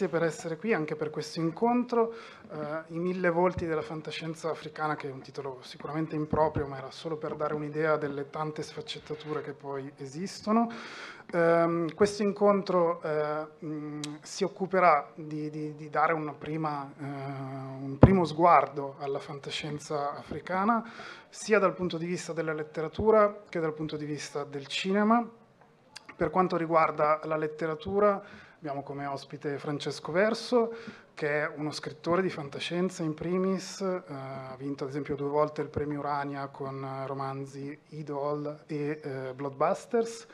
Grazie per essere qui anche per questo incontro. Uh, I mille volti della fantascienza africana, che è un titolo sicuramente improprio, ma era solo per dare un'idea delle tante sfaccettature che poi esistono. Um, questo incontro uh, mh, si occuperà di, di, di dare prima, uh, un primo sguardo alla fantascienza africana, sia dal punto di vista della letteratura che dal punto di vista del cinema. Per quanto riguarda la letteratura, Abbiamo come ospite Francesco Verso, che è uno scrittore di fantascienza in primis, eh, ha vinto ad esempio due volte il premio Urania con romanzi Idol e eh, Bloodbusters,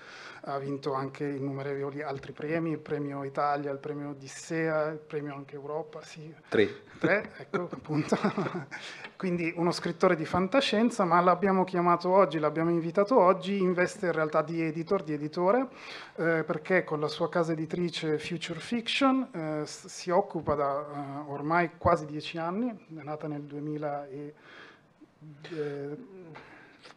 ha vinto anche innumerevoli altri premi, il premio Italia, il premio Odissea, il premio anche Europa, sì. Tre. Tre, ecco appunto. Quindi uno scrittore di fantascienza, ma l'abbiamo chiamato oggi, l'abbiamo invitato oggi, in veste in realtà di editor, di editore, eh, perché con la sua casa editrice Future Fiction eh, si occupa da eh, ormai quasi dieci anni, è nata nel 2000 e...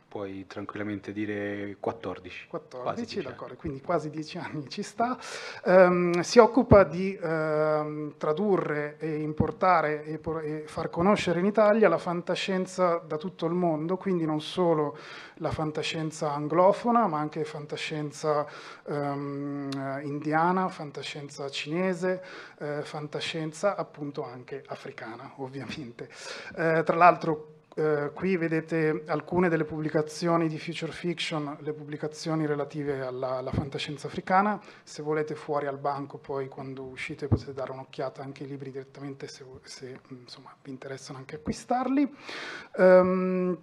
Eh, puoi tranquillamente dire 14. 14, d'accordo, quindi quasi 10 anni ci sta. Um, si occupa di uh, tradurre e importare e, e, far conoscere in Italia la fantascienza da tutto il mondo, quindi non solo la fantascienza anglofona, ma anche fantascienza um, indiana, fantascienza cinese, uh, fantascienza appunto anche africana, ovviamente. Uh, tra l'altro eh, qui vedete alcune delle pubblicazioni di Future Fiction, le pubblicazioni relative alla, alla, fantascienza africana. Se volete fuori al banco, poi quando uscite potete dare un'occhiata anche ai libri direttamente se, se insomma, vi interessano anche acquistarli. Um,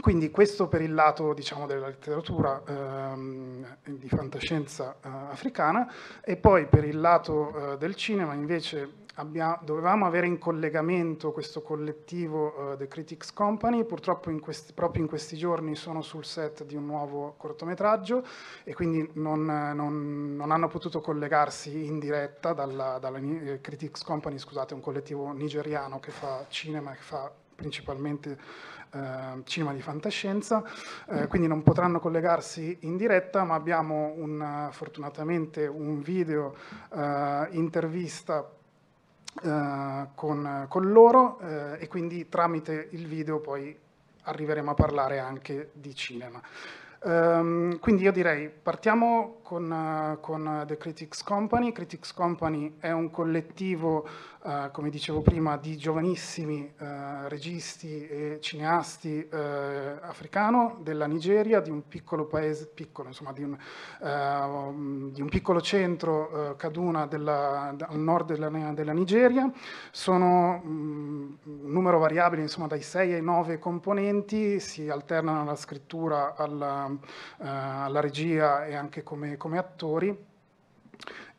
quindi questo per il lato diciamo, della letteratura ehm, di fantascienza eh, africana e poi per il lato eh, del cinema invece Abbiamo, dovevamo avere in collegamento questo collettivo uh, The Critics Company, purtroppo in questi, proprio in questi giorni sono sul set di un nuovo cortometraggio e quindi non, non, non hanno potuto collegarsi in diretta dalla, dalla uh, Critics Company, scusate, un collettivo nigeriano che fa cinema, che fa principalmente uh, cinema di fantascienza, quindi non potranno collegarsi in diretta, ma abbiamo un, fortunatamente un video intervista eh, con, con, loro eh, e quindi tramite il video poi arriveremo a parlare anche di cinema. Um, quindi io direi partiamo con, uh, con, The Critics Company. Critics Company è un collettivo, uh, come dicevo prima, di giovanissimi uh, registi e cineasti africano della Nigeria, di un piccolo paese, piccolo, insomma, di un, di un piccolo centro, Kaduna, della, al nord della, della Nigeria. Sono um, un numero variabile, insomma, dai 6 ai 9 componenti, si alternano alla scrittura, alla, alla regia e anche come come attori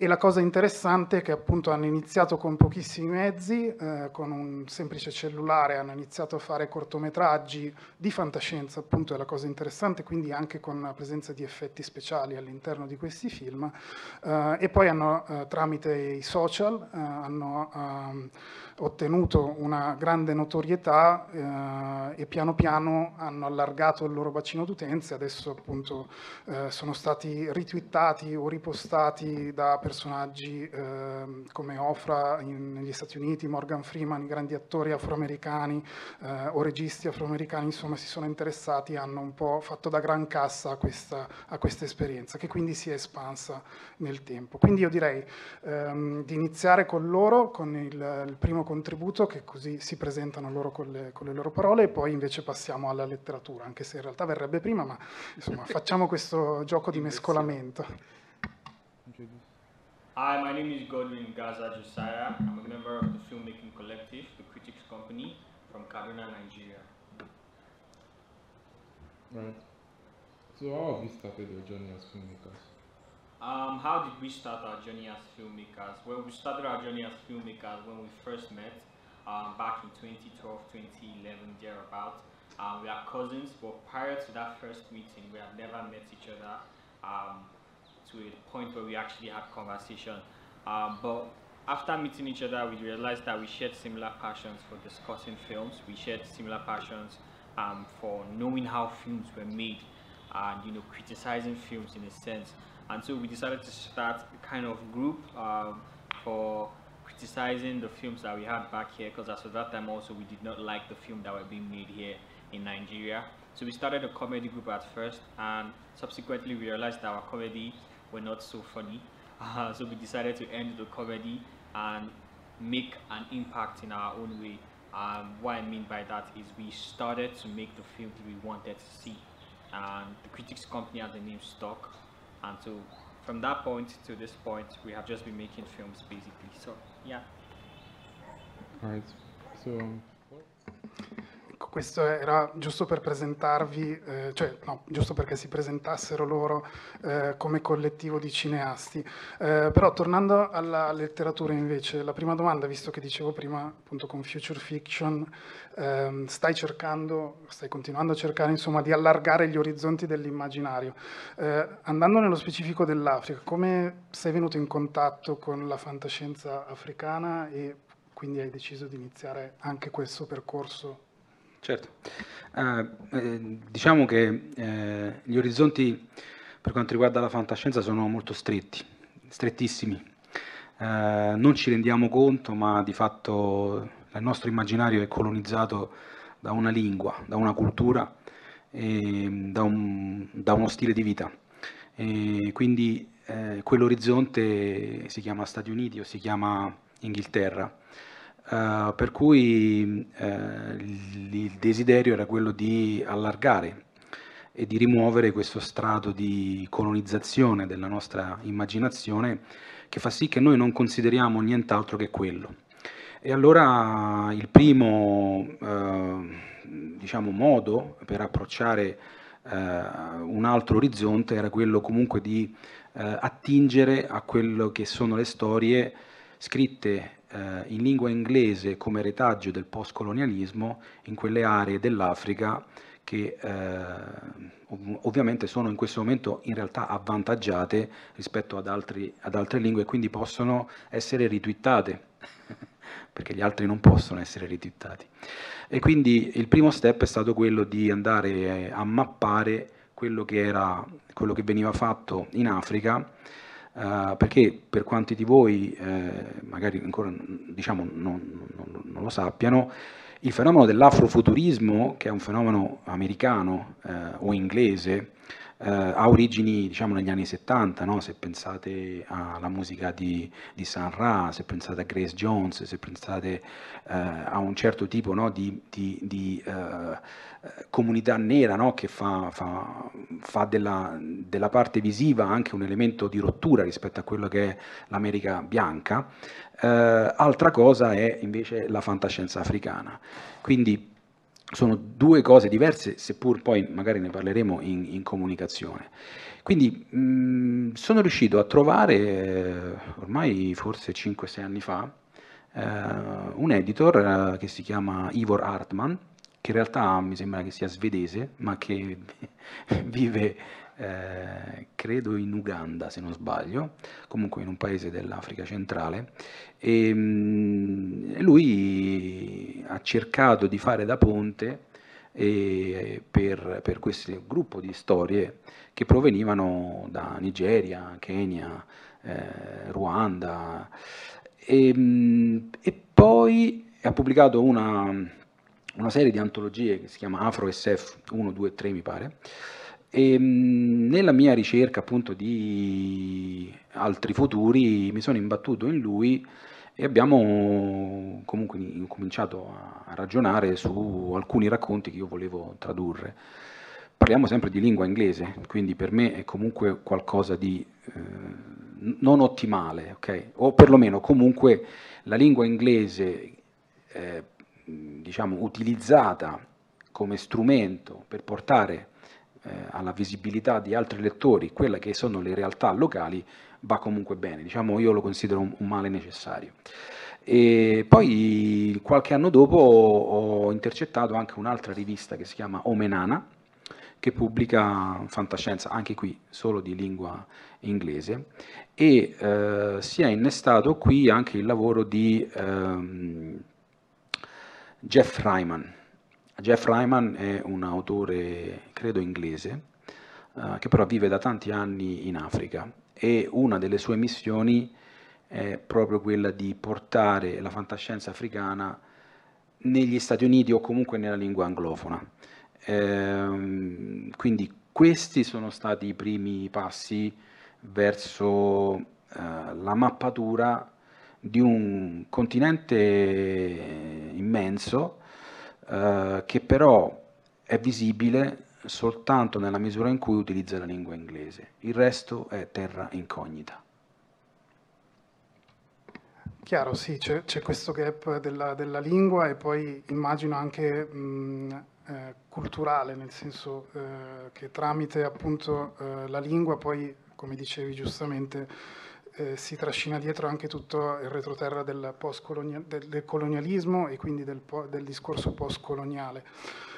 e la cosa interessante è che appunto hanno iniziato con pochissimi mezzi, eh, con un semplice cellulare, hanno iniziato a fare cortometraggi di fantascienza, appunto è la cosa interessante, quindi anche con la presenza di effetti speciali all'interno di questi film, eh, e poi hanno eh, tramite i social eh, hanno ehm, ottenuto una grande notorietà eh, e piano piano hanno allargato il loro bacino d'utenza, adesso appunto eh, sono stati ritwittati o ripostati da personaggi eh, come Ofra in, negli Stati Uniti, Morgan Freeman, grandi attori afroamericani eh, o registi afroamericani, insomma si sono interessati, hanno un po' fatto da gran cassa a questa, a questa esperienza che quindi si è espansa nel tempo. Quindi io direi ehm, di iniziare con loro, con il, il primo contributo, che così si presentano loro con le, con le, loro parole e poi invece passiamo alla letteratura, anche se in realtà verrebbe prima, ma insomma facciamo questo gioco di mescolamento. Hi, my name is Godwin Gaza Josiah. I'm a member of the filmmaking collective, the Critics Company, from Kaduna, Nigeria. Right. So how have you started your journey as filmmakers? Um, how did we start our journey as filmmakers? Well, we started our journey as filmmakers when we first met um, back in 2012, 2011, thereabout. Um, we are cousins, but prior to that first meeting, we had never met each other um, to a point where we actually had conversation. Um, but after meeting each other, we realized that we shared similar passions for discussing films. We shared similar passions um, for knowing how films were made and you know criticizing films in a sense. And so we decided to start a kind of group um, for criticizing the films that we had back here because as of that time also we did not like the film that were being made here in Nigeria. So we started a comedy group at first and subsequently we realized that our comedy were not so funny. Uh, so we decided to end the comedy and make an impact in our own way. Um, what I mean by that is we started to make the films we wanted to see. And the critics company has the name Stock and so from that point to this point we have just been making films basically so yeah all right so questo era giusto per presentarvi, eh, cioè no, giusto perché si presentassero loro eh, come collettivo di cineasti. Eh, però tornando alla letteratura invece, la prima domanda, visto che dicevo prima appunto con Future Fiction, ehm, stai cercando, stai continuando a cercare insomma di allargare gli orizzonti dell'immaginario. Eh, andando nello specifico dell'Africa, come sei venuto in contatto con la fantascienza africana e quindi hai deciso di iniziare anche questo percorso Certo, eh, eh, diciamo che eh, gli orizzonti per quanto riguarda la fantascienza sono molto stretti, strettissimi. Eh, non ci rendiamo conto, ma di fatto il nostro immaginario è colonizzato da una lingua, da una cultura, e da, un, da uno stile di vita. E quindi eh, quell'orizzonte si chiama Stati Uniti o si chiama Inghilterra Uh, per cui uh, il desiderio era quello di allargare e di rimuovere questo strato di colonizzazione della nostra immaginazione che fa sì che noi non consideriamo nient'altro che quello. E allora il primo uh, diciamo, modo per approcciare un altro orizzonte era quello comunque di attingere a quello che sono le storie scritte eh, in lingua inglese come retaggio del postcolonialismo in quelle aree dell'Africa che eh, ov ovviamente sono in questo momento in realtà avvantaggiate rispetto ad, altri, ad altre lingue e quindi possono essere ritwittate perché gli altri non possono essere ritwittati. E quindi il primo step è stato quello di andare a mappare quello che, era, quello che veniva fatto in Africa Uh, perché per quanti di voi eh, magari ancora diciamo, non, non, non, lo sappiano, il fenomeno dell'afrofuturismo, che è un fenomeno americano eh, o inglese, eh, ha origini diciamo, negli anni 70, no? se pensate alla musica di, di San Ra, se pensate a Grace Jones, se pensate eh, a un certo tipo no? di, di, di eh, comunità nera no? che fa, fa, fa della, della, parte visiva anche un elemento di rottura rispetto a quello che è l'America bianca, eh, altra cosa è invece la fantascienza africana. Quindi sono due cose diverse, seppur poi magari ne parleremo in, in comunicazione. quindi mh, sono riuscito a trovare, eh, ormai forse 5-6 anni fa, eh, un editor eh, che si chiama Ivor Hartman, che in realtà mi sembra che sia svedese, ma che vive eh, credo in Uganda se non sbaglio, comunque in un paese dell'Africa centrale, e mh, lui ha cercato di fare da ponte eh, per, per, questo gruppo di storie che provenivano da Nigeria, Kenya, eh, Ruanda. E, mh, e, poi ha pubblicato una, una serie di antologie che si chiama Afro SF 1, 2, 3 mi pare, e nella mia ricerca appunto di altri futuri mi sono imbattuto in lui e abbiamo comunque cominciato a ragionare su alcuni racconti che io volevo tradurre. Parliamo sempre di lingua inglese, quindi per me è comunque qualcosa di eh, non ottimale, okay? o perlomeno comunque la lingua inglese eh, diciamo, utilizzata come strumento per portare eh, alla visibilità di altri lettori quelle che sono le realtà locali va comunque bene, diciamo io lo considero un, male necessario. E poi qualche anno dopo ho intercettato anche un'altra rivista che si chiama Omenana, che pubblica fantascienza, anche qui solo di lingua inglese, e eh, si è innestato qui anche il lavoro di ehm, Jeff Ryman, Jeff Ryman è un autore, credo inglese, uh, che però vive da tanti anni in Africa e una delle sue missioni è proprio quella di portare la fantascienza africana negli Stati Uniti o comunque nella lingua anglofona. Ehm, quindi questi sono stati i primi passi verso eh, la mappatura di un continente immenso eh, che però è visibile soltanto nella misura in cui utilizza la lingua inglese. Il resto è terra incognita. Chiaro, sì, c'è, questo gap della, della, lingua e poi immagino anche mh, eh, culturale, nel senso eh, che tramite appunto eh, la lingua poi, come dicevi giustamente, eh, si trascina dietro anche tutto il retroterra del, del, del colonialismo e quindi del, del discorso postcoloniale.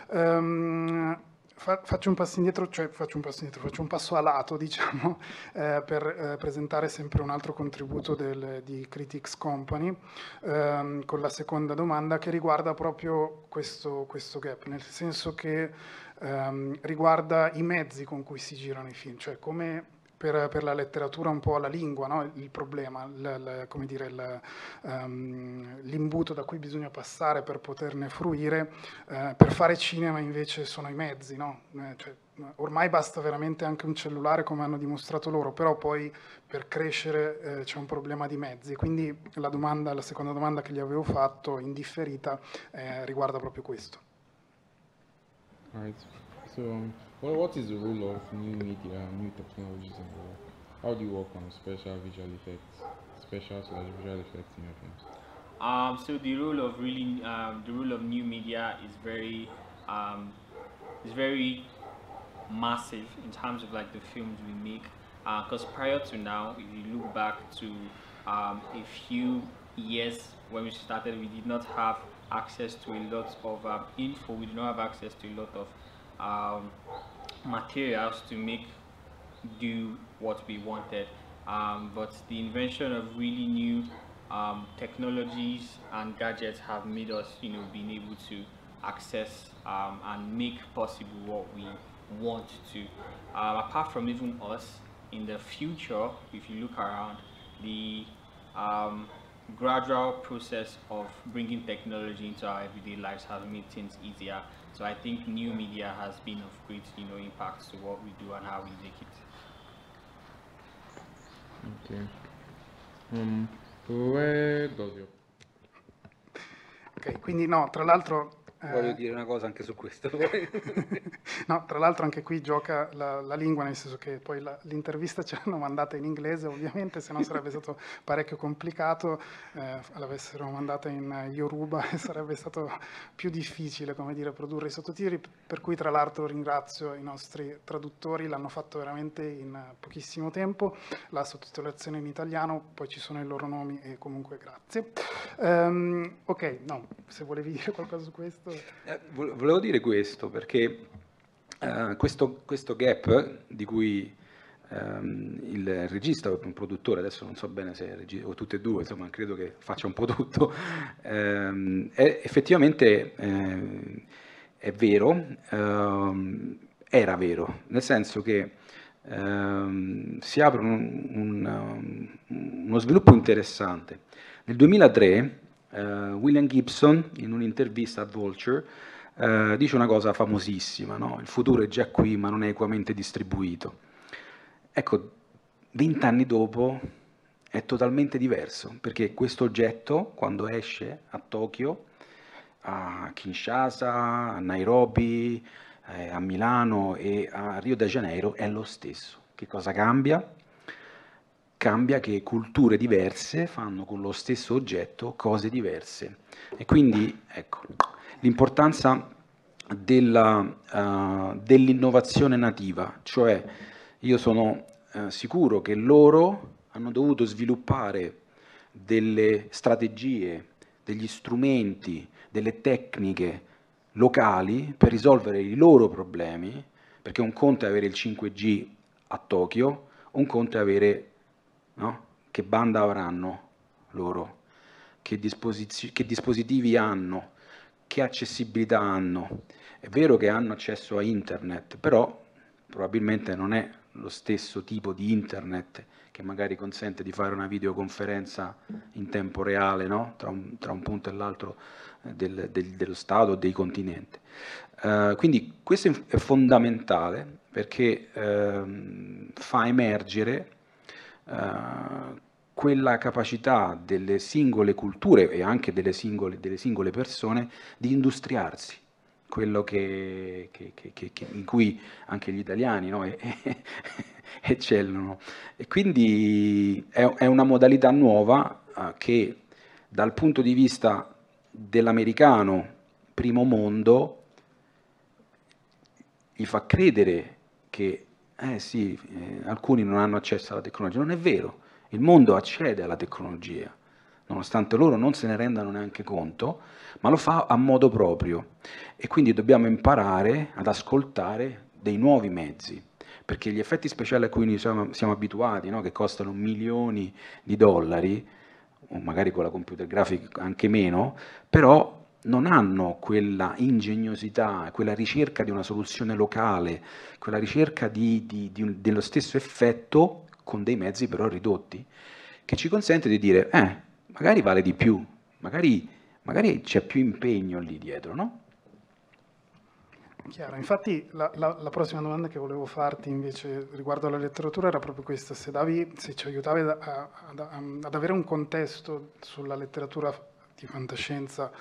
Um, faccio un passo indietro, cioè faccio un passo indietro, faccio un passo a lato, diciamo, eh, per eh, presentare sempre un altro contributo del, di Critics Company ehm, con la seconda domanda che riguarda proprio questo, questo gap, nel senso che ehm, riguarda i mezzi con cui si girano i film, cioè come per, per, la letteratura un po' la lingua, no? il problema, l, l, dire, um, l'imbuto da cui bisogna passare per poterne fruire, eh, per fare cinema invece sono i mezzi, no? eh, cioè, ormai basta veramente anche un cellulare come hanno dimostrato loro, però poi per crescere eh, c'è un problema di mezzi, quindi la, domanda, la seconda domanda che gli avevo fatto, indifferita, eh, riguarda proprio questo. Right. So, Well, what is the role of new media, new technologies in the How do you work on special visual effects, special slash visual effects in your films? Um, so the role of really, um, the role of new media is very, um, is very massive in terms of like the films we make. Because uh, prior to now, if you look back to um, a few years when we started, we did not have access to a lot of um, info. We did not have access to a lot of um, materials to make do what we wanted. Um, but the invention of really new um, technologies and gadgets have made us, you know, being able to access um, and make possible what we want to. Uh, apart from even us, in the future, if you look around, the um, gradual process of bringing technology into our everyday lives has made things easier. So I think new media has been of great, you know, impact to what we do and how we make it. Okay. Um, where does your Ok, quindi no, tra l'altro Voglio eh, dire una cosa anche su questo. no, tra l'altro anche qui gioca la, la lingua, nel senso che poi la, l'intervista ce l'hanno mandata in inglese, ovviamente, se no sarebbe stato parecchio complicato, eh, l'avessero mandata in Yoruba e sarebbe stato più difficile, come dire, produrre i sottotitoli, per cui tra l'altro ringrazio i nostri traduttori, l'hanno fatto veramente in pochissimo tempo, la sottotitolazione in italiano, poi ci sono i loro nomi e comunque grazie. Um, ok, no, se volevi dire qualcosa su questo. Eh, volevo dire questo perché eh, questo, questo, gap di cui ehm, il regista o un produttore, adesso non so bene se è regista o tutte e due, insomma credo che faccia un po' tutto, ehm, è, effettivamente eh, è vero, ehm, era vero, nel senso che ehm, si apre un, un, uno sviluppo interessante. Nel 2003 Uh, William Gibson, in un'intervista a Vulture, uh, dice una cosa famosissima, no? il futuro è già qui ma non è equamente distribuito. Ecco, vent'anni dopo è totalmente diverso, perché questo oggetto, quando esce a Tokyo, a Kinshasa, a Nairobi, eh, a Milano e a Rio de Janeiro, è lo stesso. Che cosa cambia? Cambia che culture diverse fanno con lo stesso oggetto cose diverse. E quindi ecco, l'importanza della, uh, dell'innovazione nativa, cioè io sono uh, sicuro che loro hanno dovuto sviluppare delle strategie, degli strumenti, delle tecniche locali per risolvere i loro problemi, perché un conto è avere il 5G a Tokyo, un conto è avere no? che banda avranno loro, che, disposiz- che dispositivi hanno, che accessibilità hanno. È vero che hanno accesso a internet, però probabilmente non è lo stesso tipo di internet che magari consente di fare una videoconferenza in tempo reale no? tra, un, tra, un, punto e l'altro eh, del, del, dello Stato o dei continenti. Uh, quindi questo è fondamentale perché uh, fa emergere quella capacità delle singole culture e anche delle singole, delle singole persone di industriarsi, quello che, che, che, in cui anche gli italiani no, eccellano. E quindi è, è, una modalità nuova uh, che dal punto di vista dell'americano primo mondo gli fa credere che eh sì, eh, alcuni non hanno accesso alla tecnologia. Non è vero, il mondo accede alla tecnologia, nonostante loro non se ne rendano neanche conto, ma lo fa a modo proprio. E quindi dobbiamo imparare ad ascoltare dei nuovi mezzi, perché gli effetti speciali a cui noi siamo, siamo abituati, no? che costano milioni di dollari, o magari con la computer graphic anche meno, però non hanno quella ingegnosità, quella ricerca di una soluzione locale, quella ricerca di, di, di dello stesso effetto con dei mezzi però ridotti, che ci consente di dire, eh, magari vale di più, magari, magari c'è più impegno lì dietro, no? Chiaro, infatti la, la, la, prossima domanda che volevo farti invece riguardo alla letteratura era proprio questa, se, davi, se ci aiutavi a, a, a, ad avere un contesto sulla letteratura di fantascienza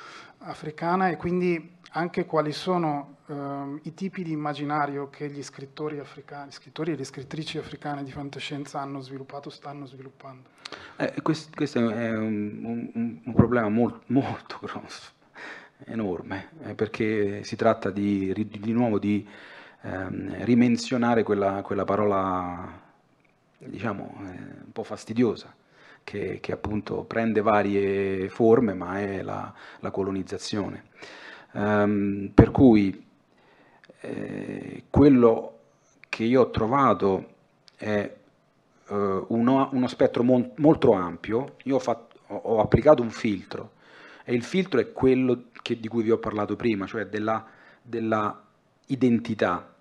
africana e quindi anche quali sono eh, i tipi di immaginario che gli scrittori africani, scrittori e le scrittrici africane di fantascienza hanno sviluppato, stanno sviluppando. Eh, questo, questo, è un, un, un problema molt, molto grosso, enorme, eh, perché si tratta di, di nuovo di ehm, rimensionare quella, quella parola, diciamo, eh, un po' fastidiosa, che, che, appunto prende varie forme, ma è la, la colonizzazione. Um, per cui eh, quello che io ho trovato è uh, uno, uno, spettro mon, molto ampio, io ho, fatto, ho, applicato un filtro e il filtro è quello che, di cui vi ho parlato prima, cioè della, della identità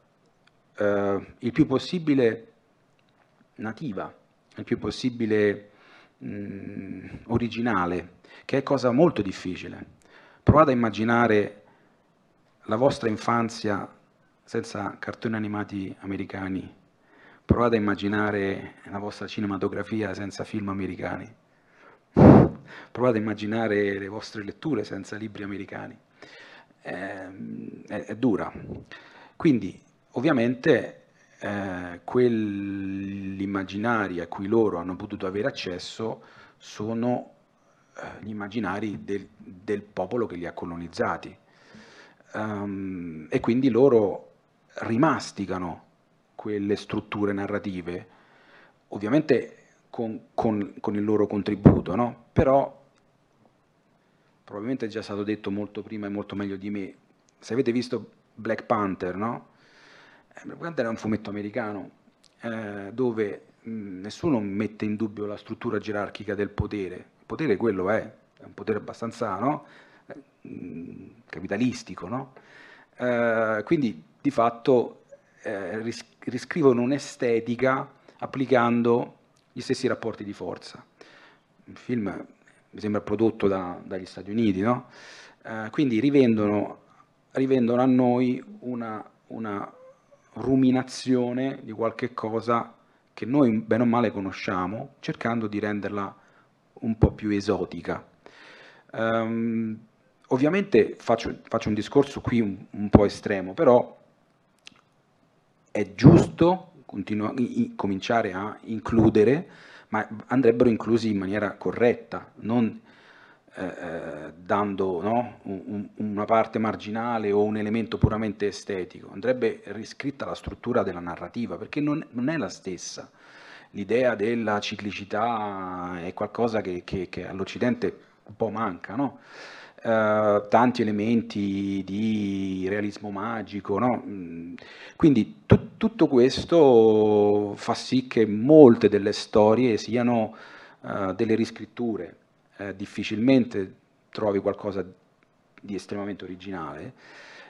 uh, il più possibile nativa, il più possibile mh, mm, originale, che è cosa molto difficile. Provate a immaginare la vostra infanzia senza cartoni animati americani, provate a immaginare la vostra cinematografia senza film americani, provate a immaginare le vostre letture senza libri americani. ehm, è, è, dura. Quindi ovviamente eh, quegli immaginari a cui loro hanno potuto avere accesso sono eh, gli immaginari del, del, popolo che li ha colonizzati. Um, e quindi loro rimasticano quelle strutture narrative, ovviamente con, con, con il loro contributo, no? però probabilmente è già stato detto molto prima e molto meglio di me, se avete visto Black Panther, no? Eh, Black Panther è un fumetto americano eh, dove mh, nessuno mette in dubbio la struttura gerarchica del potere, il potere quello è, è un potere abbastanza no? eh, capitalistico, no? eh, quindi di fatto eh, ris- riscrivono un'estetica applicando gli stessi rapporti di forza. Il film mi sembra prodotto da, dagli Stati Uniti, no? eh, quindi rivendono, rivendono, a noi una, una, ruminazione di qualche cosa che noi bene o male conosciamo, cercando di renderla un po' più esotica. Um, ovviamente faccio, faccio, un discorso qui un, un, po' estremo, però è giusto continua, i, cominciare a includere ma andrebbero inclusi in maniera corretta, non eh, eh, dando no, un, una parte marginale o un elemento puramente estetico, andrebbe riscritta la struttura della narrativa, perché non, non è la stessa. L'idea della ciclicità è qualcosa che, che, che all'Occidente un po' manca, no? Uh, tanti elementi di realismo magico, no? Mm, quindi tu, tutto questo fa sì che molte delle storie siano uh, delle riscritture, uh, difficilmente trovi qualcosa di estremamente originale.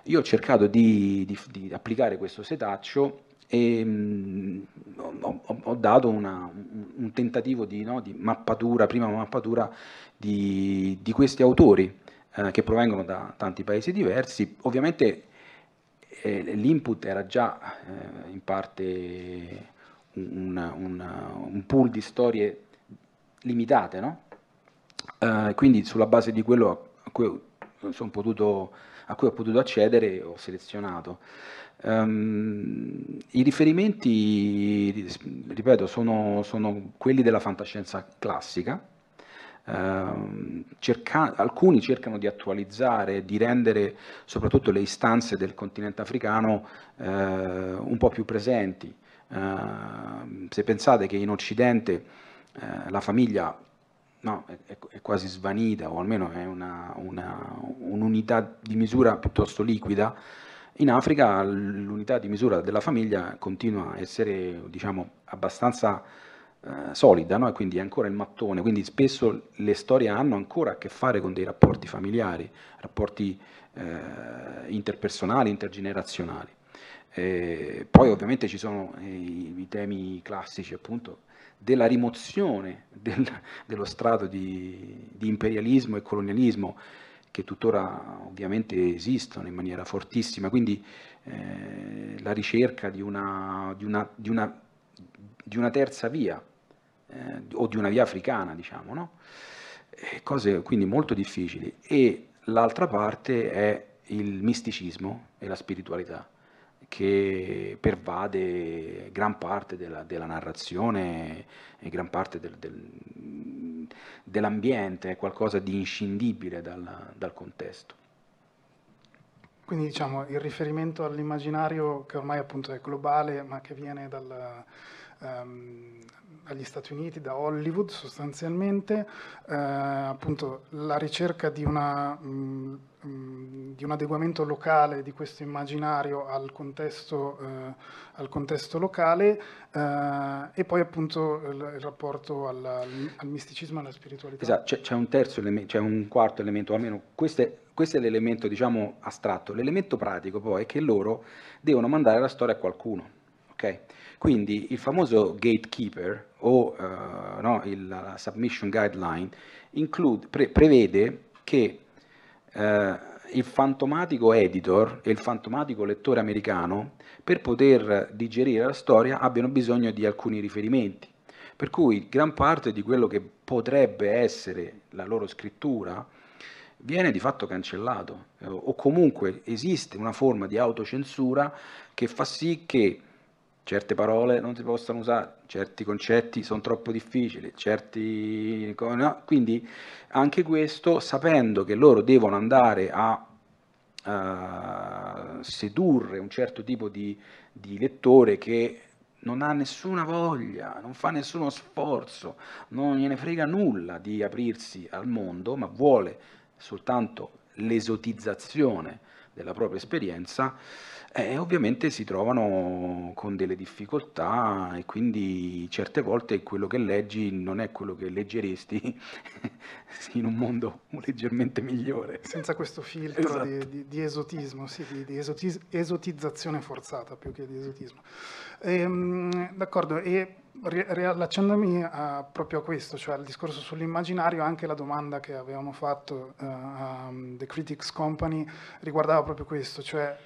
Io ho cercato di, di, di applicare questo setaccio e mh, mm, ho, ho, dato una, un, tentativo di, no, di, mappatura, prima mappatura di, di questi autori eh, che provengono da tanti paesi diversi. Ovviamente eh, l'input era già eh, in parte un, un, un, pool di storie limitate, no? Eh, quindi sulla base di quello a cui, potuto, a cui ho potuto accedere ho selezionato. Um, I riferimenti, ripeto, sono, sono quelli della fantascienza classica, Ehm, cerca, alcuni cercano di attualizzare, di rendere soprattutto le istanze del continente africano eh, un po' più presenti. Eh, se pensate che in Occidente eh, la famiglia no, è, è, quasi svanita o almeno è una, una, un'unità di misura piuttosto liquida, in Africa l'unità di misura della famiglia continua a essere diciamo, abbastanza eh, solida, no? quindi è ancora il mattone, quindi spesso le storie hanno ancora a che fare con dei rapporti familiari, rapporti eh, interpersonali, intergenerazionali. Eh, poi ovviamente ci sono i, i, temi classici appunto della rimozione del, dello strato di, di imperialismo e colonialismo che tuttora ovviamente esistono in maniera fortissima, quindi eh, la ricerca di una, di, una, di, una, di una, terza via eh, o di una via africana, diciamo, no? cose quindi molto difficili. E l'altra parte è il misticismo e la spiritualità che pervade gran parte della, della narrazione e gran parte del, del, dell'ambiente, è qualcosa di inscindibile dal, dal contesto. Quindi diciamo il riferimento all'immaginario che ormai appunto è globale ma che viene dal, um, agli Stati Uniti, da Hollywood sostanzialmente, eh, appunto la ricerca di, una, mh, mh, di, un adeguamento locale di questo immaginario al contesto, eh, al contesto locale eh, e poi appunto il, il rapporto al, al, misticismo e alla spiritualità. Esatto, c'è, c'è un terzo elemento, c'è un quarto elemento, almeno questo è, questo è l'elemento diciamo astratto, l'elemento pratico poi è che loro devono mandare la storia a qualcuno, ok? Quindi il famoso gatekeeper o uh, no, il, la submission guideline include, pre, prevede che uh, il fantomatico editor e il fantomatico lettore americano per poter digerire la storia abbiano bisogno di alcuni riferimenti. Per cui gran parte di quello che potrebbe essere la loro scrittura viene di fatto cancellato eh, o comunque esiste una forma di autocensura che fa sì che certe parole non si possano usare, certi concetti sono troppo difficili, certi... No? quindi anche questo sapendo che loro devono andare a uh, sedurre un certo tipo di, di lettore che non ha nessuna voglia, non fa nessuno sforzo, non gliene frega nulla di aprirsi al mondo, ma vuole soltanto l'esotizzazione della propria esperienza, eh, ovviamente si trovano con delle difficoltà e quindi certe volte quello che leggi non è quello che leggeresti in un mondo leggermente migliore. Senza questo filtro esatto. di, di, di, esotismo, sì, di, di esotis- esotizzazione forzata più che di esotismo. Ehm, d'accordo, e riallacciandomi a, proprio a questo, cioè al discorso sull'immaginario, anche la domanda che avevamo fatto uh, a The Critics Company riguardava proprio questo, cioè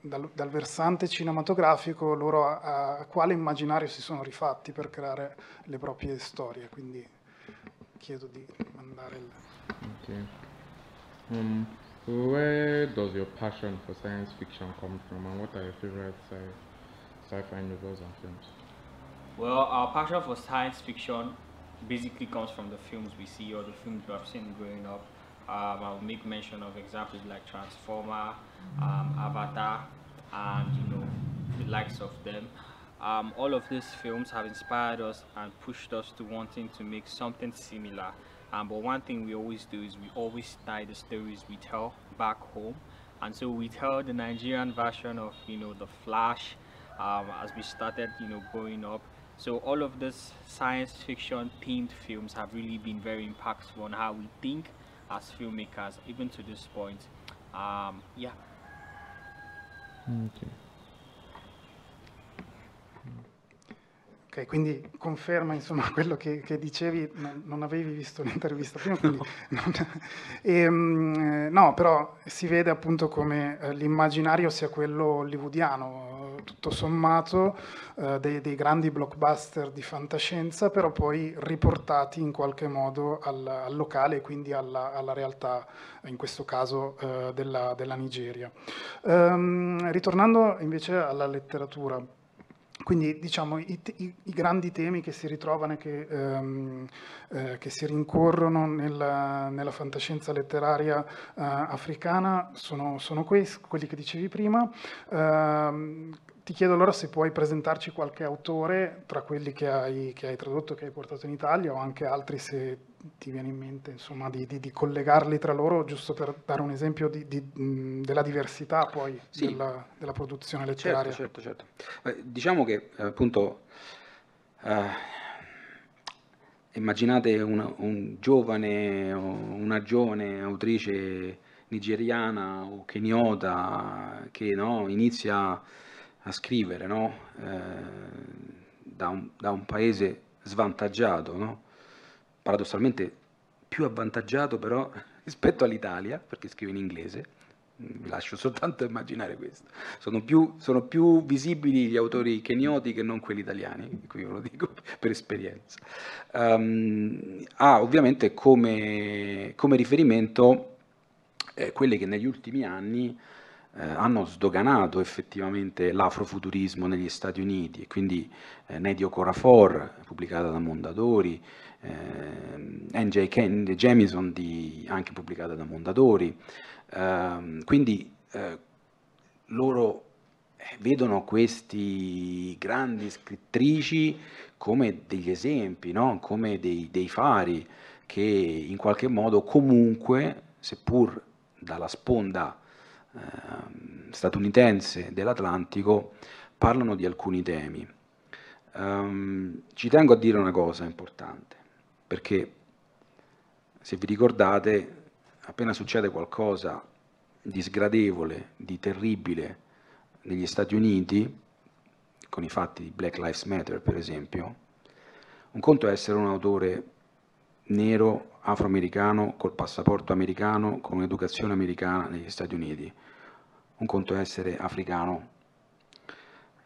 dal, dal versante cinematografico loro a, a, quale immaginario si sono rifatti per creare le proprie storie, quindi chiedo di mandare il... Okay. Um, where does your passion for science fiction come from and what are your favorite sci-fi novels and films? Well, our passion for science fiction basically comes from the films we see or the films we have seen growing up. Um, I'll make mention of examples like Transformer, um, Avatar, and you know the likes of them. Um, all of these films have inspired us and pushed us to wanting to make something similar. Um, but one thing we always do is we always tie the stories we tell back home, and so we tell the Nigerian version of you know the Flash um, as we started you know growing up so all of these science fiction themed films have really been very impactful on how we think as filmmakers, even to this point. Um, yeah. Okay. Ok, quindi conferma insomma quello che, che dicevi, non, non, avevi visto l'intervista prima, quindi no. Non, e, ehm, no, però si vede appunto come eh, l'immaginario sia quello hollywoodiano, tutto sommato, eh, dei, dei, grandi blockbuster di fantascienza, però poi riportati in qualche modo al, al locale e quindi alla, alla, realtà, in questo caso eh, della, della, Nigeria. Ehm, ritornando invece alla letteratura, quindi diciamo i, i, i, grandi temi che si ritrovano e che, ehm, eh, che si rincorrono nella, nella fantascienza letteraria eh, africana sono, sono, questi, quelli che dicevi prima. Eh, ti chiedo allora se puoi presentarci qualche autore tra quelli che hai, che hai tradotto, che hai portato in Italia o anche altri se ti viene in mente insomma, di, di, di, collegarli tra loro, giusto per dare un esempio di, della diversità poi sì. della, della, produzione letteraria. Certo, certo, certo. Eh, diciamo che appunto eh, immaginate una, un giovane o una giovane autrice nigeriana o keniota che no, inizia a scrivere no, eh, da, un, da, un, paese svantaggiato, no? Paradossalmente più avvantaggiato però rispetto all'Italia, perché scrive in inglese, vi lascio soltanto immaginare questo. Sono più, sono più, visibili gli autori kenioti che non quelli italiani, qui ve lo dico per esperienza. Um, ha ovviamente come, come riferimento eh, quelle che negli ultimi anni eh, hanno sdoganato effettivamente l'afrofuturismo negli Stati Uniti, e quindi eh, Nedio Corafor, pubblicata da Mondadori, eh, N.J. Ken, Jamison, di, anche pubblicata da Mondadori. Eh, quindi eh, loro eh, vedono questi grandi scrittrici come degli esempi, no? come dei, dei fari che in qualche modo comunque, seppur dalla sponda eh, statunitense dell'Atlantico, parlano di alcuni temi. Um, ci tengo a dire una cosa importante perché se vi ricordate, appena succede qualcosa di sgradevole, di terribile negli Stati Uniti, con i fatti di Black Lives Matter per esempio, un conto è essere un autore nero, afroamericano, col passaporto americano, con un'educazione americana negli Stati Uniti, un conto è essere africano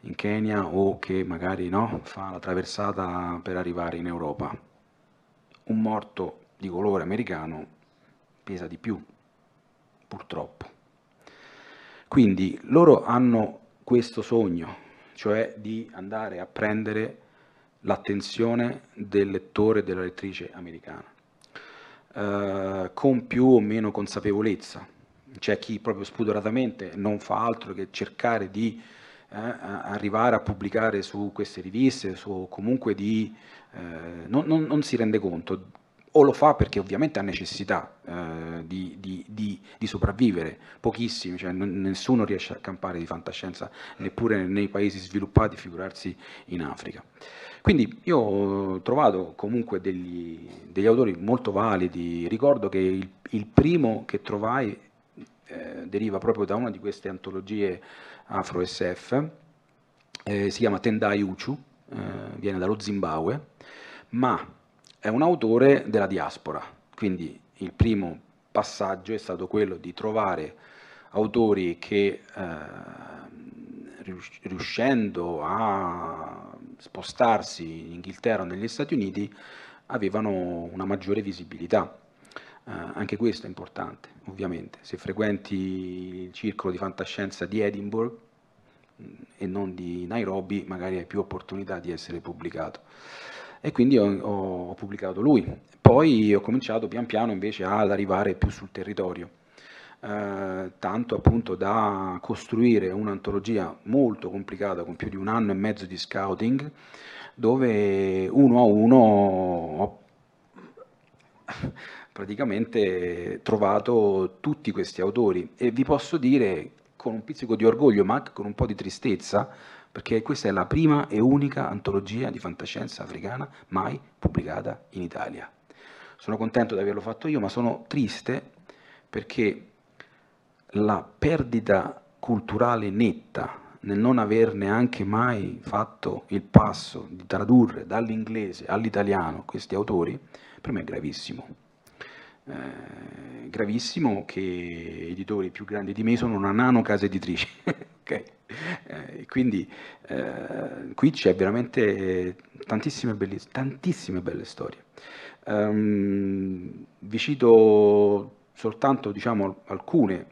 in Kenya o che magari no, fa la traversata per arrivare in Europa un morto di colore americano pesa di più purtroppo. Quindi loro hanno questo sogno, cioè di andare a prendere l'attenzione del lettore e della lettrice americana, eh, con più o meno consapevolezza. C'è chi proprio spudoratamente non fa altro che cercare di eh, arrivare a pubblicare su queste riviste, su, comunque di, eh, non, non, non si rende conto o lo fa perché ovviamente ha necessità eh, di, di, di, di, sopravvivere, pochissimi, cioè n- nessuno riesce a campare di fantascienza, neppure nei paesi sviluppati, figurarsi in Africa. Quindi io ho trovato comunque degli, degli autori molto validi, ricordo che il, il primo che trovai eh, deriva proprio da una di queste antologie Afro SF, eh, si chiama Tendai Uchu, eh, viene dallo Zimbabwe, ma è un autore della diaspora, quindi il primo passaggio è stato quello di trovare autori che eh, riuscendo a spostarsi in Inghilterra o negli Stati Uniti avevano una maggiore visibilità. Eh, anche questo è importante, ovviamente. Se frequenti il circolo di fantascienza di Edinburgh mm, e non di Nairobi, magari hai più opportunità di essere pubblicato e quindi ho, ho, pubblicato lui. Poi ho cominciato pian piano invece ad arrivare più sul territorio, eh, tanto appunto da costruire un'antologia molto complicata con più di un anno e mezzo di scouting, dove uno a uno ho praticamente trovato tutti questi autori e vi posso dire con un pizzico di orgoglio ma anche con un po' di tristezza perché questa è la prima e unica antologia di fantascienza africana mai pubblicata in Italia. Sono contento di averlo fatto io, ma sono triste perché la perdita culturale netta nel non aver neanche mai fatto il passo di tradurre dall'inglese all'italiano questi autori, per me è gravissimo. Eh, gravissimo che editori più grandi di me sono una nano casa editrice. okay? eh, quindi eh, qui c'è veramente tantissime, belliss- tantissime belle storie. Um, vi cito soltanto diciamo, alcune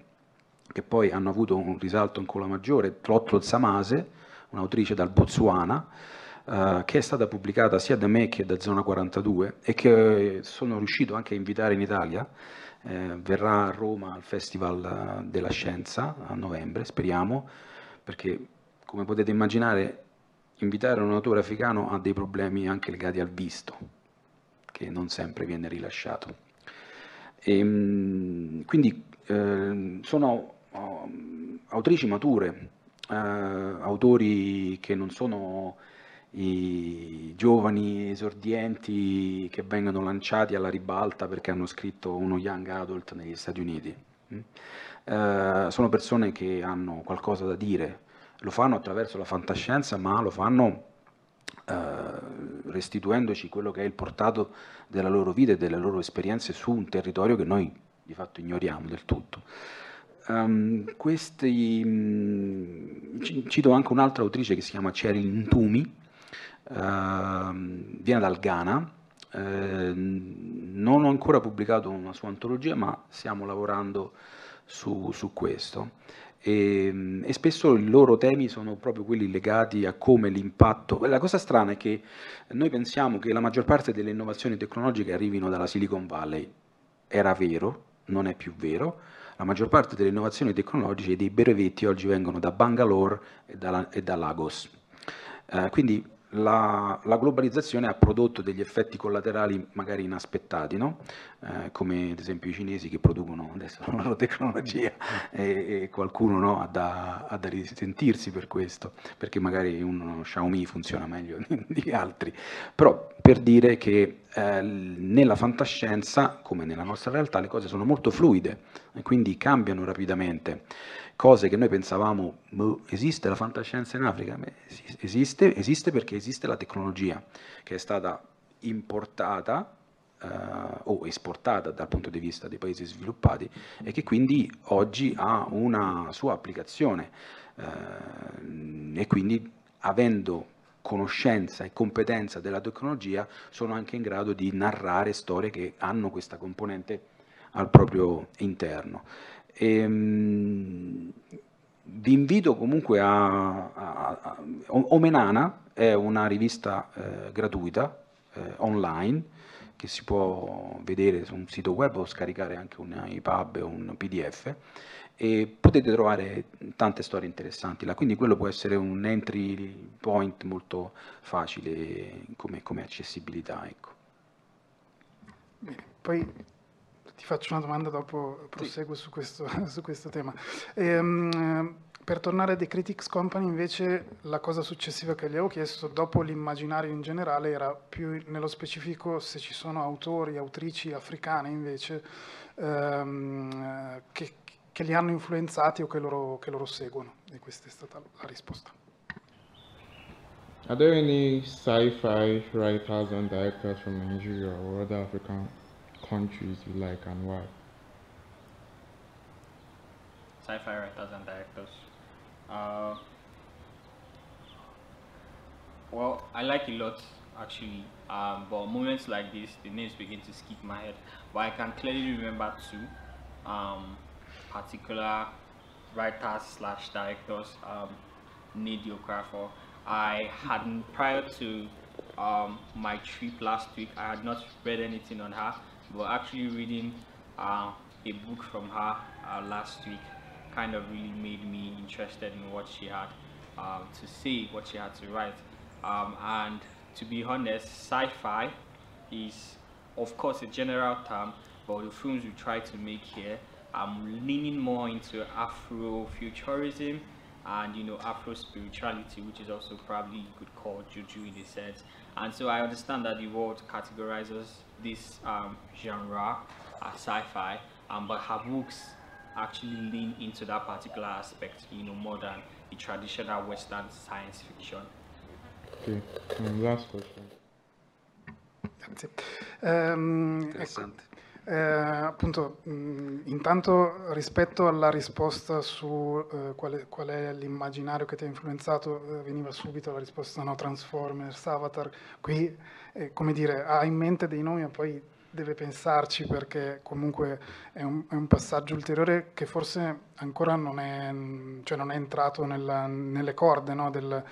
che poi hanno avuto un risalto ancora maggiore, Trotlo Zamase, un'autrice dal Botswana, uh, che è stata pubblicata sia da me che da Zona 42 e che sono riuscito anche a invitare in Italia, eh, verrà a Roma al Festival della Scienza a novembre, speriamo, perché come potete immaginare invitare un autore africano ha dei problemi anche legati al visto, che non sempre viene rilasciato. E, ehm, quindi eh, sono oh, autrici mature, eh, autori che non sono i giovani esordienti che vengono lanciati alla ribalta perché hanno scritto uno young adult negli Stati Uniti. Mm? Eh, sono persone che hanno qualcosa da dire, lo fanno attraverso la fantascienza, ma lo fanno eh, restituendoci quello che è il portato della loro vita e delle loro esperienze su un territorio che noi di fatto ignoriamo del tutto. Um, questi, mm, cito anche un'altra autrice che si chiama Cheryl Ntumi, viene dal Ghana, uh, non ho ancora pubblicato una sua antologia, ma stiamo lavorando su, su questo. E, e, spesso i loro temi sono proprio quelli legati a come l'impatto. La cosa strana è che noi pensiamo che la maggior parte delle innovazioni tecnologiche arrivino dalla Silicon Valley. Era vero, non è più vero. La maggior parte delle innovazioni tecnologiche e dei brevetti oggi vengono da Bangalore e da, e da Lagos. Eh, quindi la, la, globalizzazione ha prodotto degli effetti collaterali magari inaspettati, no? Eh, come ad esempio i cinesi che producono adesso la loro tecnologia e, e qualcuno no, ha, da, ha, da, risentirsi per questo, perché magari uno Xiaomi funziona meglio di altri. Però per dire che eh, nella fantascienza, come nella nostra realtà, le cose sono molto fluide e quindi cambiano rapidamente cose che noi pensavamo, esiste la fantascienza in Africa? Beh, esiste, esiste perché esiste la tecnologia che è stata importata eh, o esportata dal punto di vista dei paesi sviluppati e che quindi oggi ha una sua applicazione eh, e quindi avendo conoscenza e competenza della tecnologia sono anche in grado di narrare storie che hanno questa componente al proprio interno. E, mh, vi invito comunque a, a, a, Omenana è una rivista eh, gratuita eh, online che si può vedere su un sito web o scaricare anche un iPub o un PDF e potete trovare tante storie interessanti là, quindi quello può essere un entry point molto facile come, come accessibilità. Ecco. Bene, poi ti faccio una domanda dopo proseguo sì. su, questo, su, questo, tema. Ehm, per tornare a The Critics Company invece la cosa successiva che gli avevo chiesto dopo l'immaginario in generale era più nello specifico se ci sono autori, autrici africane invece ehm, che, che li hanno influenzati o che loro, che loro seguono e questa è stata la risposta. Are there any sci-fi writers and directors from Nigeria or other African countries you like and why? Sci-fi writers and directors. Uh, well, I like a lot actually, um, but moments like this, the names begin to skip my head. But I can clearly remember two. Um, particular writers slash directors um, need your craft for. I hadn't prior to um, my trip last week. I had not read anything on her, but actually reading uh, a book from her uh, last week kind of really made me interested in what she had um, to say, what she had to write. Um, and to be honest, sci-fi is of course a general term, but the films we try to make here I'm leaning more into Afrofuturism and you know Afro spirituality, which is also probably you could call juju in a sense. And so I understand that the world categorizes this um, genre as sci-fi, um, but her books actually lean into that particular aspect, you know, more than the traditional Western science fiction. Okay, um, last question. Grazie. Um, Interessante. Eh, appunto, mh, intanto rispetto alla risposta su eh, qual, qual, è l'immaginario che ti ha influenzato, eh, veniva subito la risposta no, Transformers, Avatar, qui eh, come dire, ha in mente dei nomi ma poi deve pensarci perché comunque è un, è un passaggio ulteriore che forse ancora non è, cioè non è entrato nella, nelle corde no, del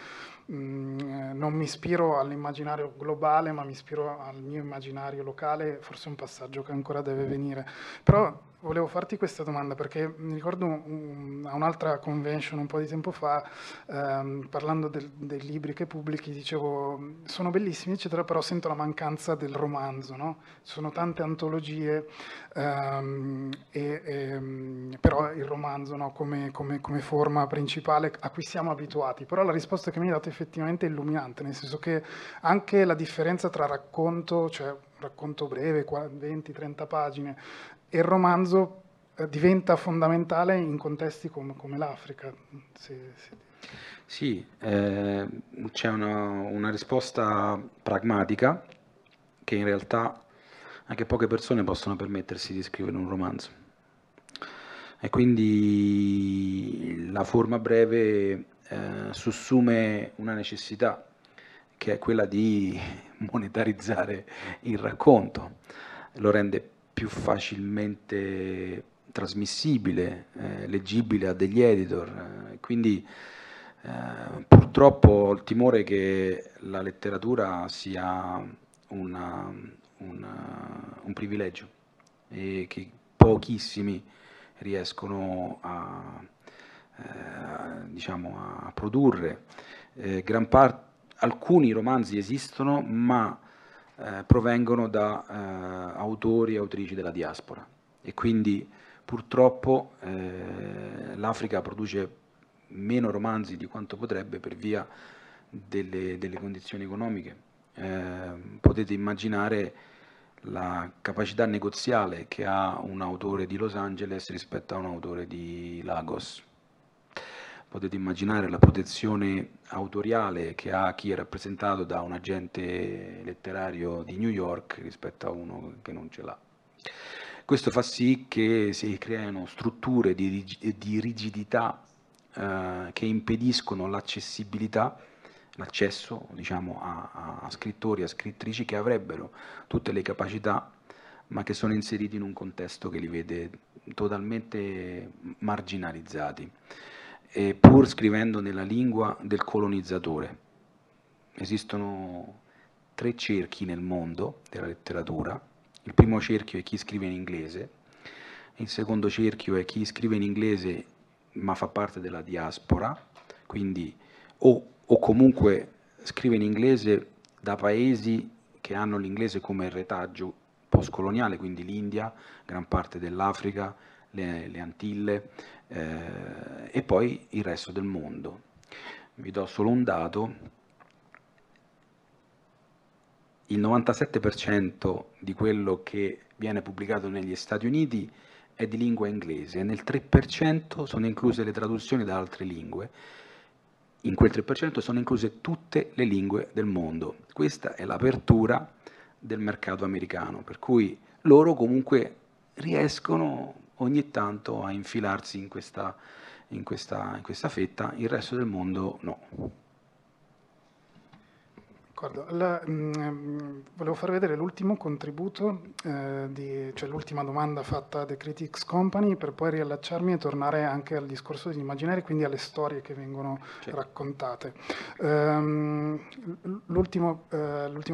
Mm, non mi ispiro all'immaginario globale, ma mi ispiro al mio immaginario locale, forse è un passaggio che ancora deve venire. Però volevo farti questa domanda perché mi ricordo a un'altra convention un po' di tempo fa, ehm, parlando del, dei libri che pubblichi, dicevo sono bellissimi eccetera, però sento la mancanza del romanzo, no? Sono tante antologie, ehm, e, e, ehm, però il romanzo no, come, come, come, forma principale a cui siamo abituati, però la risposta che mi hai dato è effettivamente illuminante, nel senso che anche la differenza tra racconto, cioè racconto breve, 20-30 pagine, e il romanzo eh, diventa fondamentale in contesti come, come l'Africa. Sì, sì. sì eh, c'è una, una, risposta pragmatica che in realtà anche poche persone possono permettersi di scrivere un romanzo. E quindi la forma breve eh, sussume una necessità che è quella di monetarizzare il racconto, lo rende più facilmente trasmissibile, eh, leggibile a degli editor. Eh, quindi eh, purtroppo ho il timore che la letteratura sia una, una, un privilegio e che pochissimi riescono a, eh, diciamo, a produrre. Eh, parte, alcuni romanzi esistono, ma eh, provengono da eh, autori e autrici della diaspora e quindi purtroppo eh, l'Africa produce meno romanzi di quanto potrebbe per via delle, delle condizioni economiche. Eh, potete immaginare la capacità negoziale che ha un autore di Los Angeles rispetto a un autore di Lagos potete immaginare la protezione autoriale che ha chi è rappresentato da un agente letterario di New York rispetto a uno che non ce l'ha. Questo fa sì che si creino strutture di, di rigidità eh, che impediscono l'accessibilità, l'accesso diciamo, a, a, scrittori a scrittrici che avrebbero tutte le capacità ma che sono inseriti in un contesto che li vede totalmente marginalizzati, e pur scrivendo nella lingua del colonizzatore. Esistono tre cerchi nel mondo della letteratura. Il primo cerchio è chi scrive in inglese, il secondo cerchio è chi scrive in inglese ma fa parte della diaspora, quindi o, o comunque scrive in inglese da paesi che hanno l'inglese come retaggio postcoloniale, quindi l'India, gran parte dell'Africa, le, le Antille eh, e poi il resto del mondo. Vi do solo un dato, il 97% di quello che viene pubblicato negli Stati Uniti è di lingua inglese e nel 3% sono incluse le traduzioni da altre lingue. In quel 3% sono incluse tutte le lingue del mondo. Questa è l'apertura del mercato americano, per cui loro comunque riescono ogni tanto a infilarsi in questa, in questa, in questa fetta, il resto del mondo no. La, mh, mm, volevo far vedere l'ultimo contributo, eh, di, cioè l'ultima domanda fatta da The Critics Company per poi riallacciarmi e tornare anche al discorso degli immaginari, quindi alle storie che vengono sì. raccontate. Um, l'ultima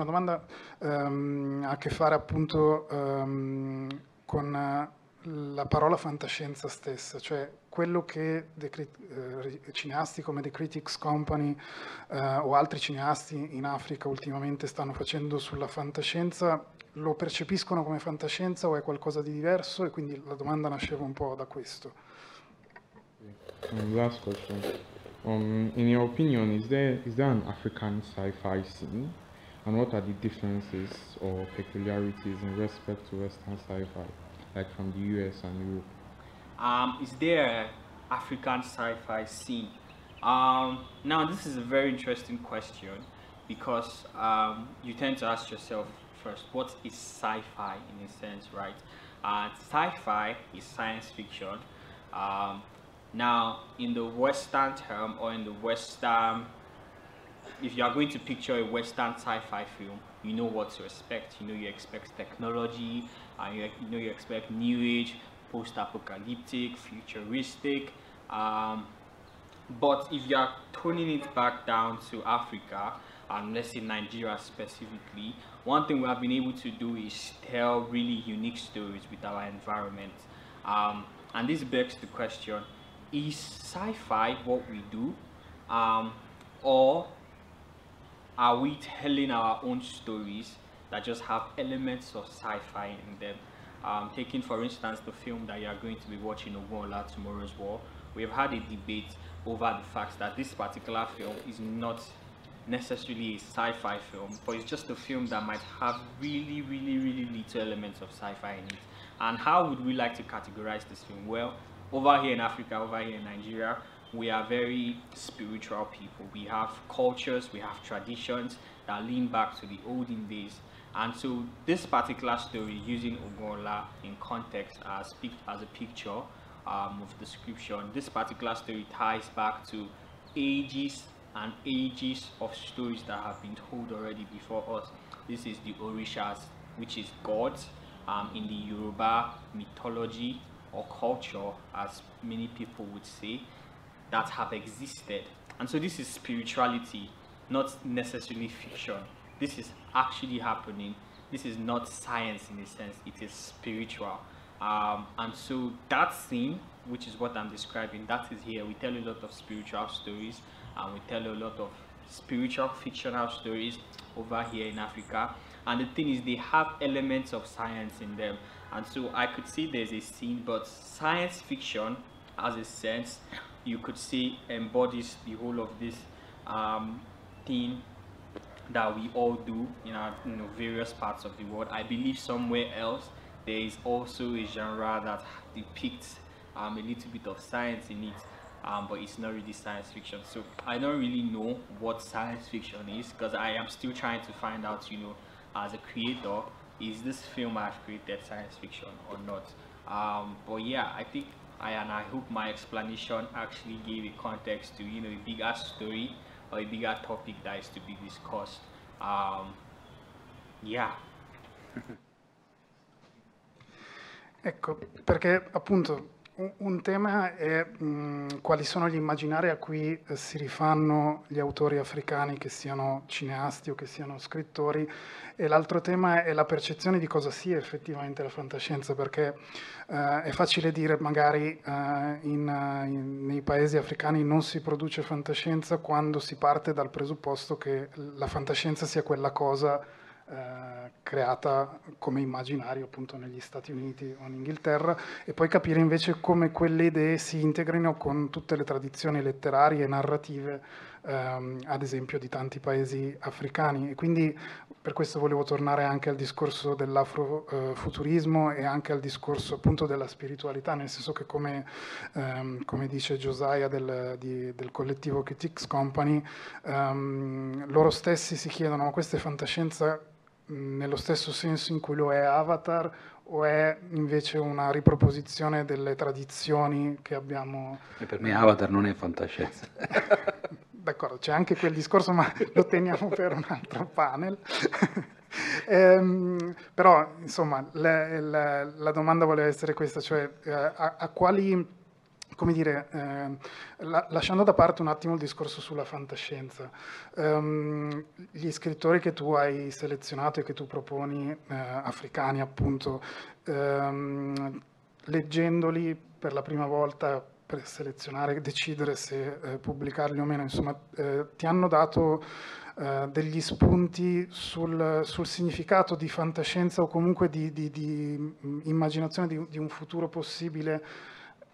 domanda um, ha a che fare appunto um, con la parola fantascienza stessa, cioè quello che eh, cineasti come The Critics Company eh, o altri cineasti in Africa ultimamente stanno facendo sulla fantascienza, lo percepiscono come fantascienza o è qualcosa di diverso? E quindi la domanda nasceva un po' da questo. Um, last question. Um, in your opinion, is there, is there an African sci-fi scene? And what are the differences or peculiarities in respect to Western sci-fi? Like from the US and Europe? Um, is there African sci-fi scene? Um, now this is a very interesting question because um, you tend to ask yourself first, what is sci-fi in a sense, right? Uh, sci-fi is science fiction. Um, now, in the Western term or in the Western, if you are going to picture a Western sci-fi film, you know what to expect. You know you expect technology, and you, you know you expect new age, post-apocalyptic, futuristic. Um, but if you are turning it back down to Africa, and let's say Nigeria specifically, one thing we have been able to do is tell really unique stories with our environment. Um, and this begs the question, is sci-fi what we do? Um, or are we telling our own stories that just have elements of sci-fi in them? Um, taking for instance the film that you are going to be watching Ogunla Tomorrow's War, we have had a debate over the fact that this particular film is not necessarily a sci-fi film, but it's just a film that might have really, really, really little elements of sci-fi in it. And how would we like to categorize this film? Well, over here in Africa, over here in Nigeria, we are very spiritual people. We have cultures, we have traditions that lean back to the olden days. And so this particular story, using Ogola in context as, as a picture um, of description, this particular story ties back to ages and ages of stories that have been told already before us. This is the Orishas, which is gods um, in the Yoruba mythology or culture, as many people would say that have existed. And so this is spirituality, not necessarily fiction. This is actually happening. This is not science in a sense, it is spiritual. Um, and so that scene, which is what I'm describing, that is here. We tell a lot of spiritual stories and we tell a lot of spiritual fictional stories over here in Africa. And the thing is, they have elements of science in them. And so I could see there's a scene, but science fiction as a sense you could say embodies the whole of this um, thing that we all do in our you know, various parts of the world. I believe somewhere else there is also a genre that depicts um, a little bit of science in it, um, but it's not really science fiction. So I don't really know what science fiction is because I am still trying to find out, you know, as a creator, is this film I've created science fiction or not? Um, but yeah, I think I, and I hope my explanation actually gave a context to you know a bigger story or a bigger topic that is to be discussed. Um, yeah. ecco, perché appunto un tema è mh, quali sono gli immaginari a cui eh, si rifanno gli autori africani, che siano cineasti o che siano scrittori, e l'altro tema è la percezione di cosa sia effettivamente la fantascienza, perché eh, è facile dire magari eh, in, in, nei paesi africani non si produce fantascienza quando si parte dal presupposto che la fantascienza sia quella cosa eh, creata come immaginario appunto negli Stati Uniti o in Inghilterra e poi capire invece come quelle idee si integrino con tutte le tradizioni letterarie e narrative ehm, ad esempio di tanti paesi africani. E quindi per questo volevo tornare anche al discorso dell'afrofuturismo e anche al discorso appunto della spiritualità, nel senso che come, ehm, come dice Josiah del, di, del, collettivo Critics Company, ehm, loro stessi si chiedono ma questa è fantascienza nello stesso senso in cui lo è Avatar o è invece una riproposizione delle tradizioni che abbiamo? E per me Avatar non è fantascienza. D'accordo, c'è anche quel discorso, ma lo teniamo per un altro panel. ehm, però, insomma, la, la, la, domanda voleva essere questa, cioè eh, a, a quali come dire, eh, la, lasciando da parte un attimo il discorso sulla fantascienza, ehm, gli scrittori che tu hai selezionato e che tu proponi, eh, africani appunto, ehm, leggendoli per la prima volta per selezionare decidere se eh, pubblicarli o meno, insomma, eh, ti hanno dato eh, degli spunti sul, sul, significato di fantascienza o comunque di, di, di mm, immaginazione di, di un futuro possibile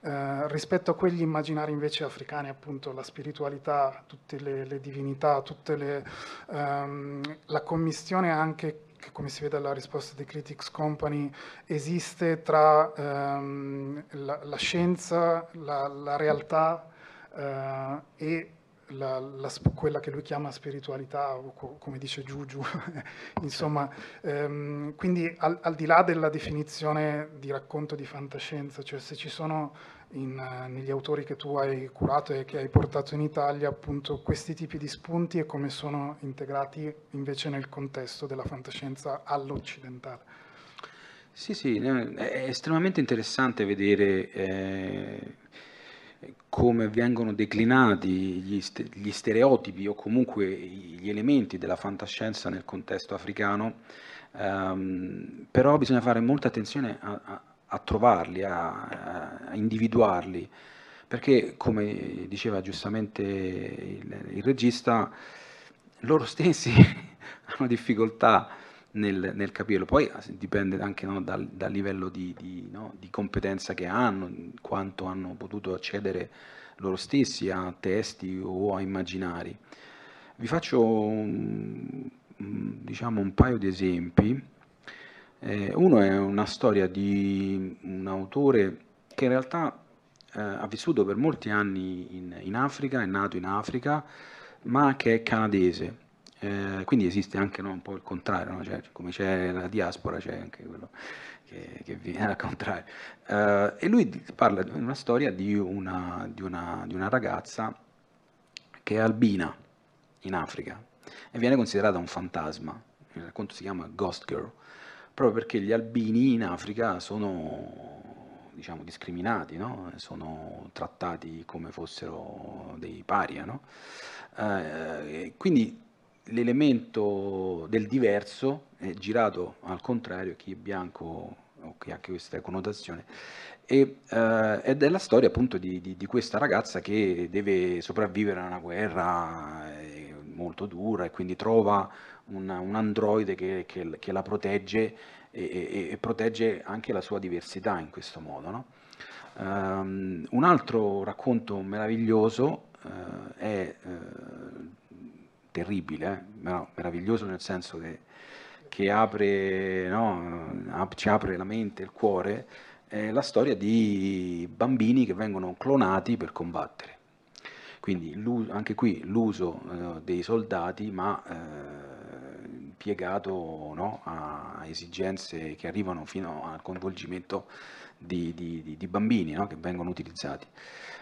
eh, rispetto a quegli immaginari invece africani, appunto la spiritualità, tutte le, le divinità, le, um, la commissione anche, che come si vede dalla risposta di Critics Company, esiste tra um, la, la, scienza, la, la realtà uh, e la, la, quella che lui chiama spiritualità, o co, come dice Giugiu, insomma, ehm, quindi al, al, di là della definizione di racconto di fantascienza, cioè se ci sono in, negli autori che tu hai curato e che hai portato in Italia appunto questi tipi di spunti e come sono integrati invece nel contesto della fantascienza all'occidentale. Sì, sì, è estremamente interessante vedere eh, come vengono declinati gli, stereotipi o comunque gli elementi della fantascienza nel contesto africano, ehm, però bisogna fare molta attenzione a, a, a trovarli, a, a, individuarli, perché come diceva giustamente il, il regista, loro stessi hanno difficoltà nel, nel, capirlo. Poi dipende anche no, dal, dal, livello di, di, no, di, competenza che hanno, quanto hanno potuto accedere loro stessi a testi o a immaginari. Vi faccio un, diciamo, un paio di esempi. Eh, uno è una storia di un autore che in realtà eh, ha vissuto per molti anni in, in Africa, è nato in Africa, ma che è canadese eh, quindi esiste anche no, un po' il contrario, no? cioè, come c'è la diaspora c'è anche quello che, che viene al contrario. Eh, e lui parla di una storia di una, di, una, di una ragazza che è albina in Africa e viene considerata un fantasma, il racconto si chiama Ghost Girl, proprio perché gli albini in Africa sono diciamo, discriminati, no? sono trattati come fossero dei paria. Eh, quindi l'elemento del diverso è girato al contrario, chi è bianco o chi ha anche questa connotazione, e, eh, ed è la storia appunto di, di, di, questa ragazza che deve sopravvivere a una guerra eh, molto dura e quindi trova un, un androide che, che, che, la protegge e, e, e, protegge anche la sua diversità in questo modo. No? Um, un altro racconto meraviglioso uh, è uh, terribile, eh? no, meraviglioso nel senso che, che apre, no, ci apre la mente, il cuore, è la storia di bambini che vengono clonati per combattere. Quindi anche qui l'uso eh, dei soldati, ma eh, piegato no, a esigenze che arrivano fino al coinvolgimento di, di, di bambini che vengono utilizzati.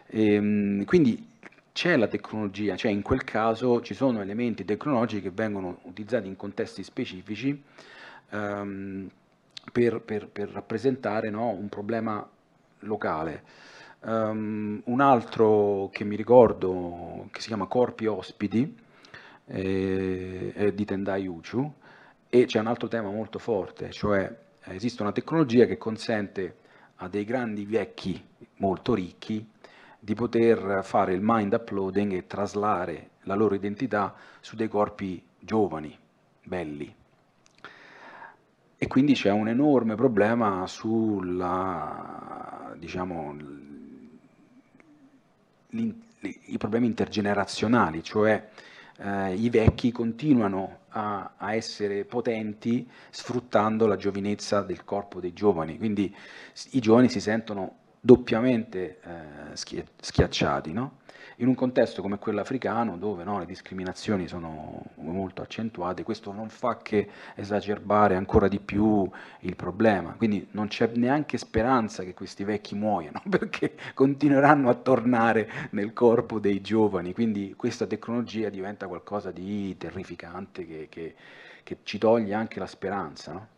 E, ehm, quindi c'è la tecnologia, cioè in quel caso ci sono elementi tecnologici che vengono utilizzati in contesti specifici, ehm, per, per, per rappresentare no, un problema locale. Um, un altro che mi ricordo, che si chiama Corpi Ospiti, eh, è di Tendai Uchu, e c'è un altro tema molto forte, cioè esiste una tecnologia che consente a dei grandi vecchi molto ricchi di poter fare il mind uploading e traslare la loro identità su dei corpi giovani, belli. E quindi c'è un enorme problema sulla, diciamo, i problemi intergenerazionali, cioè eh, i vecchi continuano a, a, essere potenti sfruttando la giovinezza del corpo dei giovani, quindi i giovani si sentono doppiamente eh, schiacciati. No? In un contesto come quello africano, dove no, le discriminazioni sono molto accentuate, questo non fa che esacerbare ancora di più il problema. Quindi non c'è neanche speranza che questi vecchi muoiano, perché continueranno a tornare nel corpo dei giovani. Quindi questa tecnologia diventa qualcosa di terrificante che, che, che ci toglie anche la speranza. No?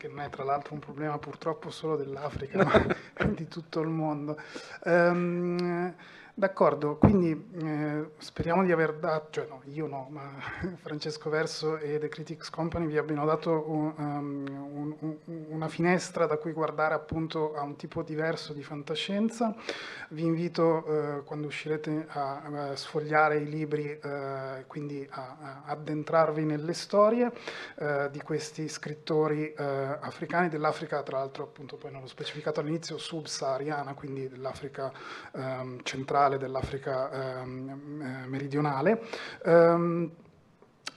Che non è tra l'altro un problema purtroppo solo dell'Africa, ma di tutto il mondo. Um, D'accordo, quindi eh, speriamo di aver dato, cioè no, io no, ma Francesco Verso e The Critics Company vi abbiano dato un, um, un, una finestra da cui guardare appunto a un tipo diverso di fantascienza. Vi invito eh, quando uscirete a, a, sfogliare i libri, eh, quindi a, a, addentrarvi nelle storie eh, di questi scrittori eh, africani, dell'Africa tra l'altro appunto poi non l'ho specificato all'inizio, subsahariana, quindi dell'Africa ehm, centrale centrale dell'Africa ehm, eh, meridionale. Um,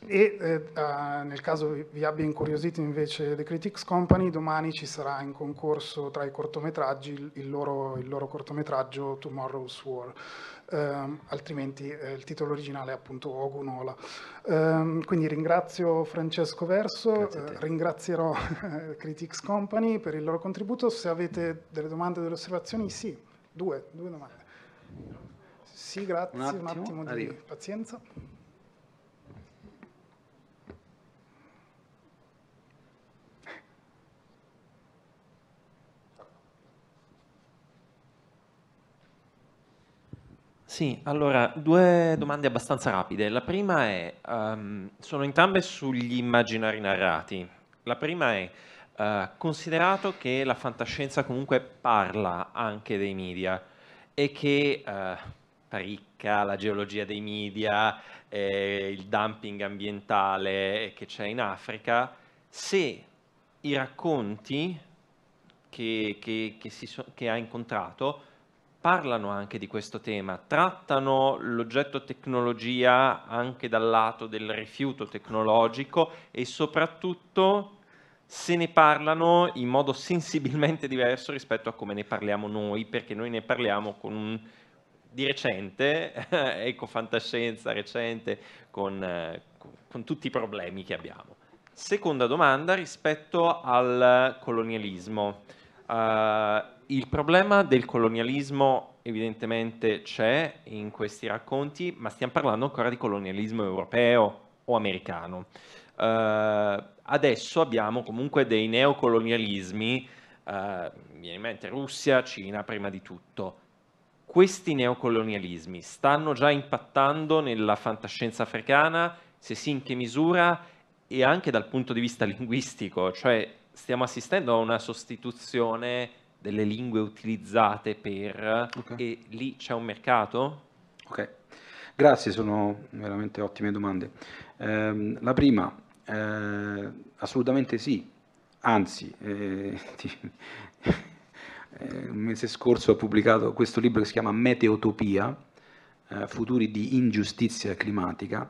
e eh, nel caso vi abbia incuriosito invece The Critics Company, domani ci sarà in concorso tra i cortometraggi il, loro, il loro, cortometraggio Tomorrow's War. Um, altrimenti eh, il titolo originale è appunto Ogunola. Um, quindi ringrazio Francesco Verso, eh, ringrazierò Critics Company per il loro contributo. Se avete delle domande o delle osservazioni, sì, due, due domande. Sì, grazie, un attimo, un attimo di Arrivo. pazienza. Sì, allora, due domande abbastanza rapide. La prima è, um, sono entrambe sugli immaginari narrati. La prima è, uh, considerato che la fantascienza comunque parla anche dei media e che uh, ricca, la geologia dei media, eh, il dumping ambientale che c'è in Africa, se i racconti che, che, che, so, che ha incontrato parlano anche di questo tema, trattano l'oggetto tecnologia anche dal lato del rifiuto tecnologico e soprattutto se ne parlano in modo sensibilmente diverso rispetto a come ne parliamo noi, perché noi ne parliamo con un di recente, ecofantascienza recente, con, eh, con tutti i problemi che abbiamo. Seconda domanda rispetto al colonialismo. Uh, il problema del colonialismo evidentemente c'è in questi racconti, ma stiamo parlando ancora di colonialismo europeo o americano. Uh, adesso abbiamo comunque dei neocolonialismi, uh, mi viene in mente Russia, Cina prima di tutto questi neocolonialismi stanno già impattando nella fantascienza africana, se sì in che misura e anche dal punto di vista linguistico, cioè stiamo assistendo a una sostituzione delle lingue utilizzate per okay. e lì c'è un mercato? Ok, grazie, sono veramente ottime domande. Eh, la prima, eh, assolutamente sì, anzi, eh, ti, eh, un mese scorso ho pubblicato questo libro che si chiama Meteotopia, eh, futuri di ingiustizia climatica,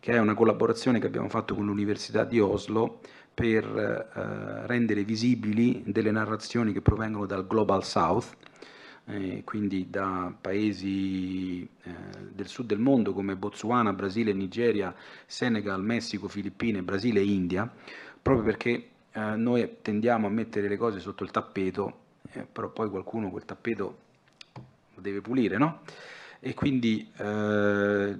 che è una collaborazione che abbiamo fatto con l'Università di Oslo per eh, rendere visibili delle narrazioni che provengono dal Global South, eh, quindi da paesi eh, del sud del mondo come Botswana, Brasile, Nigeria, Senegal, Messico, Filippine, Brasile e India, proprio perché eh, noi tendiamo a mettere le cose sotto il tappeto eh, però poi qualcuno quel tappeto lo deve pulire, no? E quindi eh,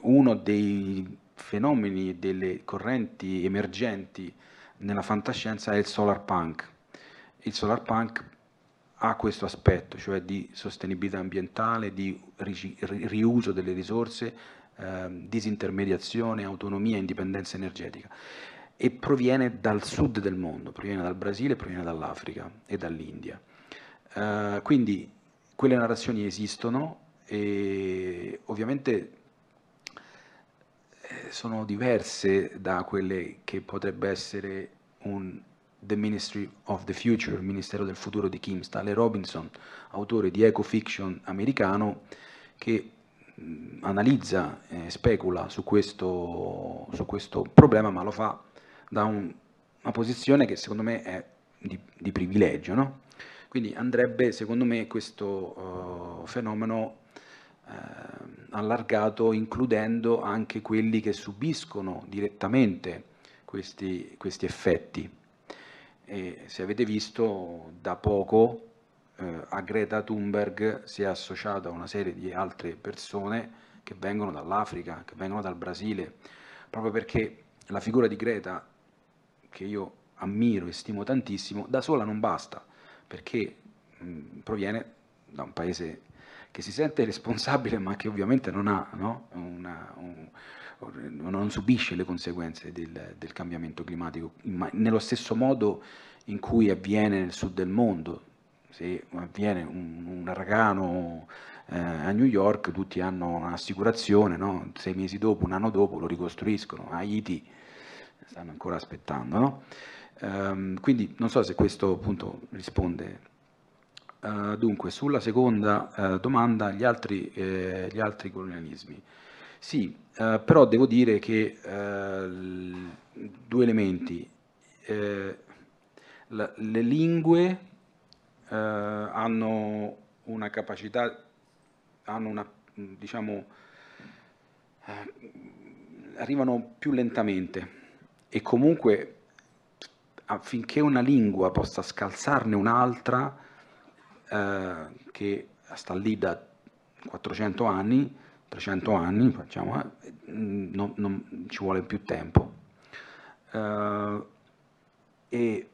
uno dei fenomeni e delle correnti emergenti nella fantascienza è il solar punk. Il solar punk ha questo aspetto, cioè di sostenibilità ambientale, di riuso delle risorse, eh, disintermediazione, autonomia, indipendenza energetica e proviene dal sud del mondo, proviene dal Brasile, proviene dall'Africa e dall'India. Uh, quindi quelle narrazioni esistono e ovviamente eh, sono diverse da quelle che potrebbe essere un The Ministry of the Future, il Ministero del Futuro di Kim Stanley Robinson, autore di ecofiction americano, che mh, analizza e specula su questo, su questo problema, ma lo fa da un, una posizione che secondo me è di, di privilegio. No? Quindi andrebbe, secondo me, questo uh, fenomeno uh, allargato includendo anche quelli che subiscono direttamente questi, questi effetti. E se avete visto, da poco eh, a Greta Thunberg si è associata una serie di altre persone che vengono dall'Africa, che vengono dal Brasile, proprio perché la figura di Greta che io ammiro e stimo tantissimo, da sola non basta, perché mh, proviene da un paese che si sente responsabile ma che ovviamente non, ha, no? Una, un, non subisce le conseguenze del, del cambiamento climatico, ma nello stesso modo in cui avviene nel sud del mondo, se avviene un, un uragano eh, a New York tutti hanno un'assicurazione, no? sei mesi dopo, un anno dopo lo ricostruiscono, a Haiti stanno ancora aspettando. No? Um, quindi non so se questo appunto risponde. Uh, dunque, sulla seconda uh, domanda, gli altri, eh, gli altri, colonialismi. Sì, uh, però devo dire che due elementi. La, le lingue hanno una capacità, hanno una, diciamo, arrivano più lentamente e comunque affinché una lingua possa scalzarne un'altra eh, che sta lì da 400 anni, 300 anni, facciamo, eh, non, non, ci vuole più tempo. Eh, e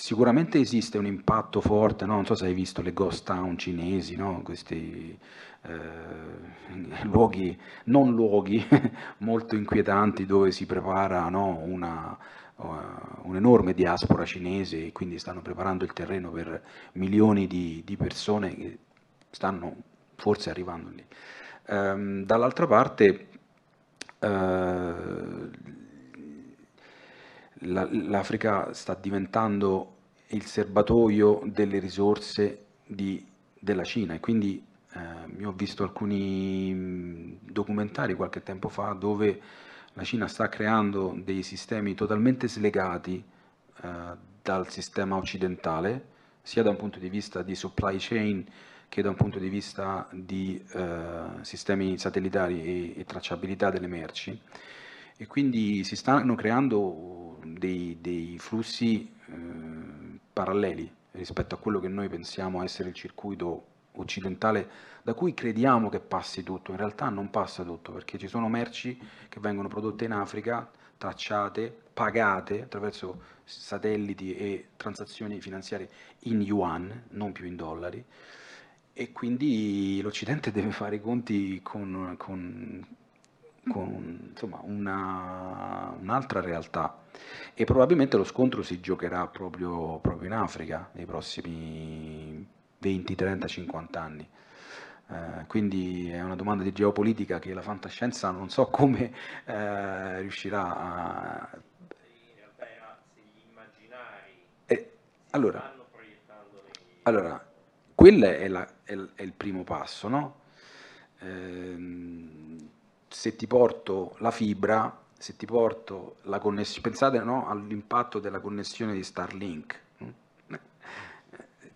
sicuramente esiste un impatto forte, no? non so se hai visto le ghost town cinesi, no? questi eh, luoghi, non luoghi molto inquietanti dove si prepara no, una, uh, un'enorme diaspora cinese e quindi stanno preparando il terreno per milioni di, di persone che stanno forse arrivando lì. Um, dall'altra parte uh, l'Africa sta diventando il serbatoio delle risorse di, della Cina e quindi eh, ho visto alcuni mm, documentari qualche tempo fa dove la Cina sta creando dei sistemi totalmente slegati eh, dal sistema occidentale, sia da un punto di vista di supply chain che da un punto di vista di eh, sistemi satellitari e, e, tracciabilità delle merci. E quindi si stanno creando dei, dei flussi eh, paralleli rispetto a quello che noi pensiamo essere il circuito occidentale da cui crediamo che passi tutto, in realtà non passa tutto perché ci sono merci che vengono prodotte in Africa, tracciate, pagate attraverso satelliti e transazioni finanziarie in yuan, non più in dollari, e quindi l'Occidente deve fare i conti con, con, con insomma, una, un'altra realtà e probabilmente lo scontro si giocherà proprio, proprio in Africa nei prossimi 20, 30, 50 anni. Eh, quindi è una domanda di geopolitica che la fantascienza non so come eh, riuscirà a... Eh, allora, allora, quello è, la, è, è, il primo passo, no? Se ti porto la fibra, se ti porto la connessione, pensate no, all'impatto della connessione di Starlink,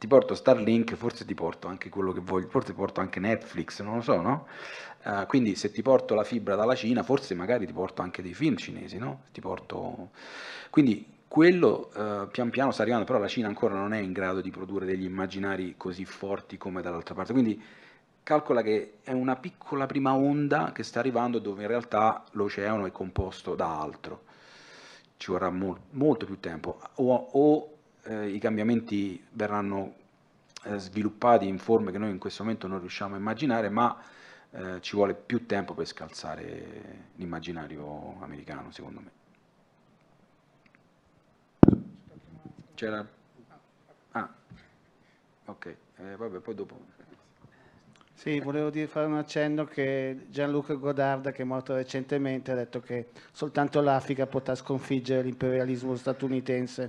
ti porto Starlink, forse ti porto anche quello che voglio, forse ti porto anche Netflix, non lo so, no? Uh, quindi se ti porto la fibra dalla Cina, forse magari ti porto anche dei film cinesi, no? Ti porto... Quindi quello uh, pian piano sta arrivando, però la Cina ancora non è in grado di produrre degli immaginari così forti come dall'altra parte. Quindi calcola che è una piccola prima onda che sta arrivando dove in realtà l'oceano è composto da altro. Ci vorrà mol- molto più tempo o, o eh, i cambiamenti verranno eh, sviluppati in forme che noi in questo momento non riusciamo a immaginare, ma eh, ci vuole più tempo per scalzare l'immaginario americano, secondo me. C'era? Ah, ok, eh, vabbè, poi dopo. Sì, volevo dire, fare un accenno che Gianluca Godarda, che è morto recentemente, ha detto che soltanto l'Africa potrà sconfiggere l'imperialismo statunitense.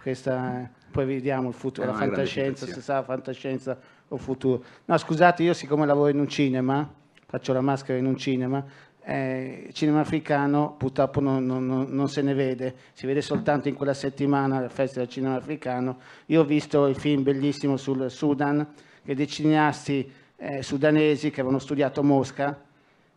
Questa, poi vediamo il futuro, la fantascienza, se sarà fantascienza o futuro. No, scusate, io siccome lavoro in un cinema, faccio la maschera in un cinema, eh, il cinema africano purtroppo non, non, non, se ne vede, si vede soltanto in quella settimana al Festival del Cinema Africano. Io ho visto il film bellissimo sul Sudan, che dei cineasti eh, sudanesi che avevano studiato Mosca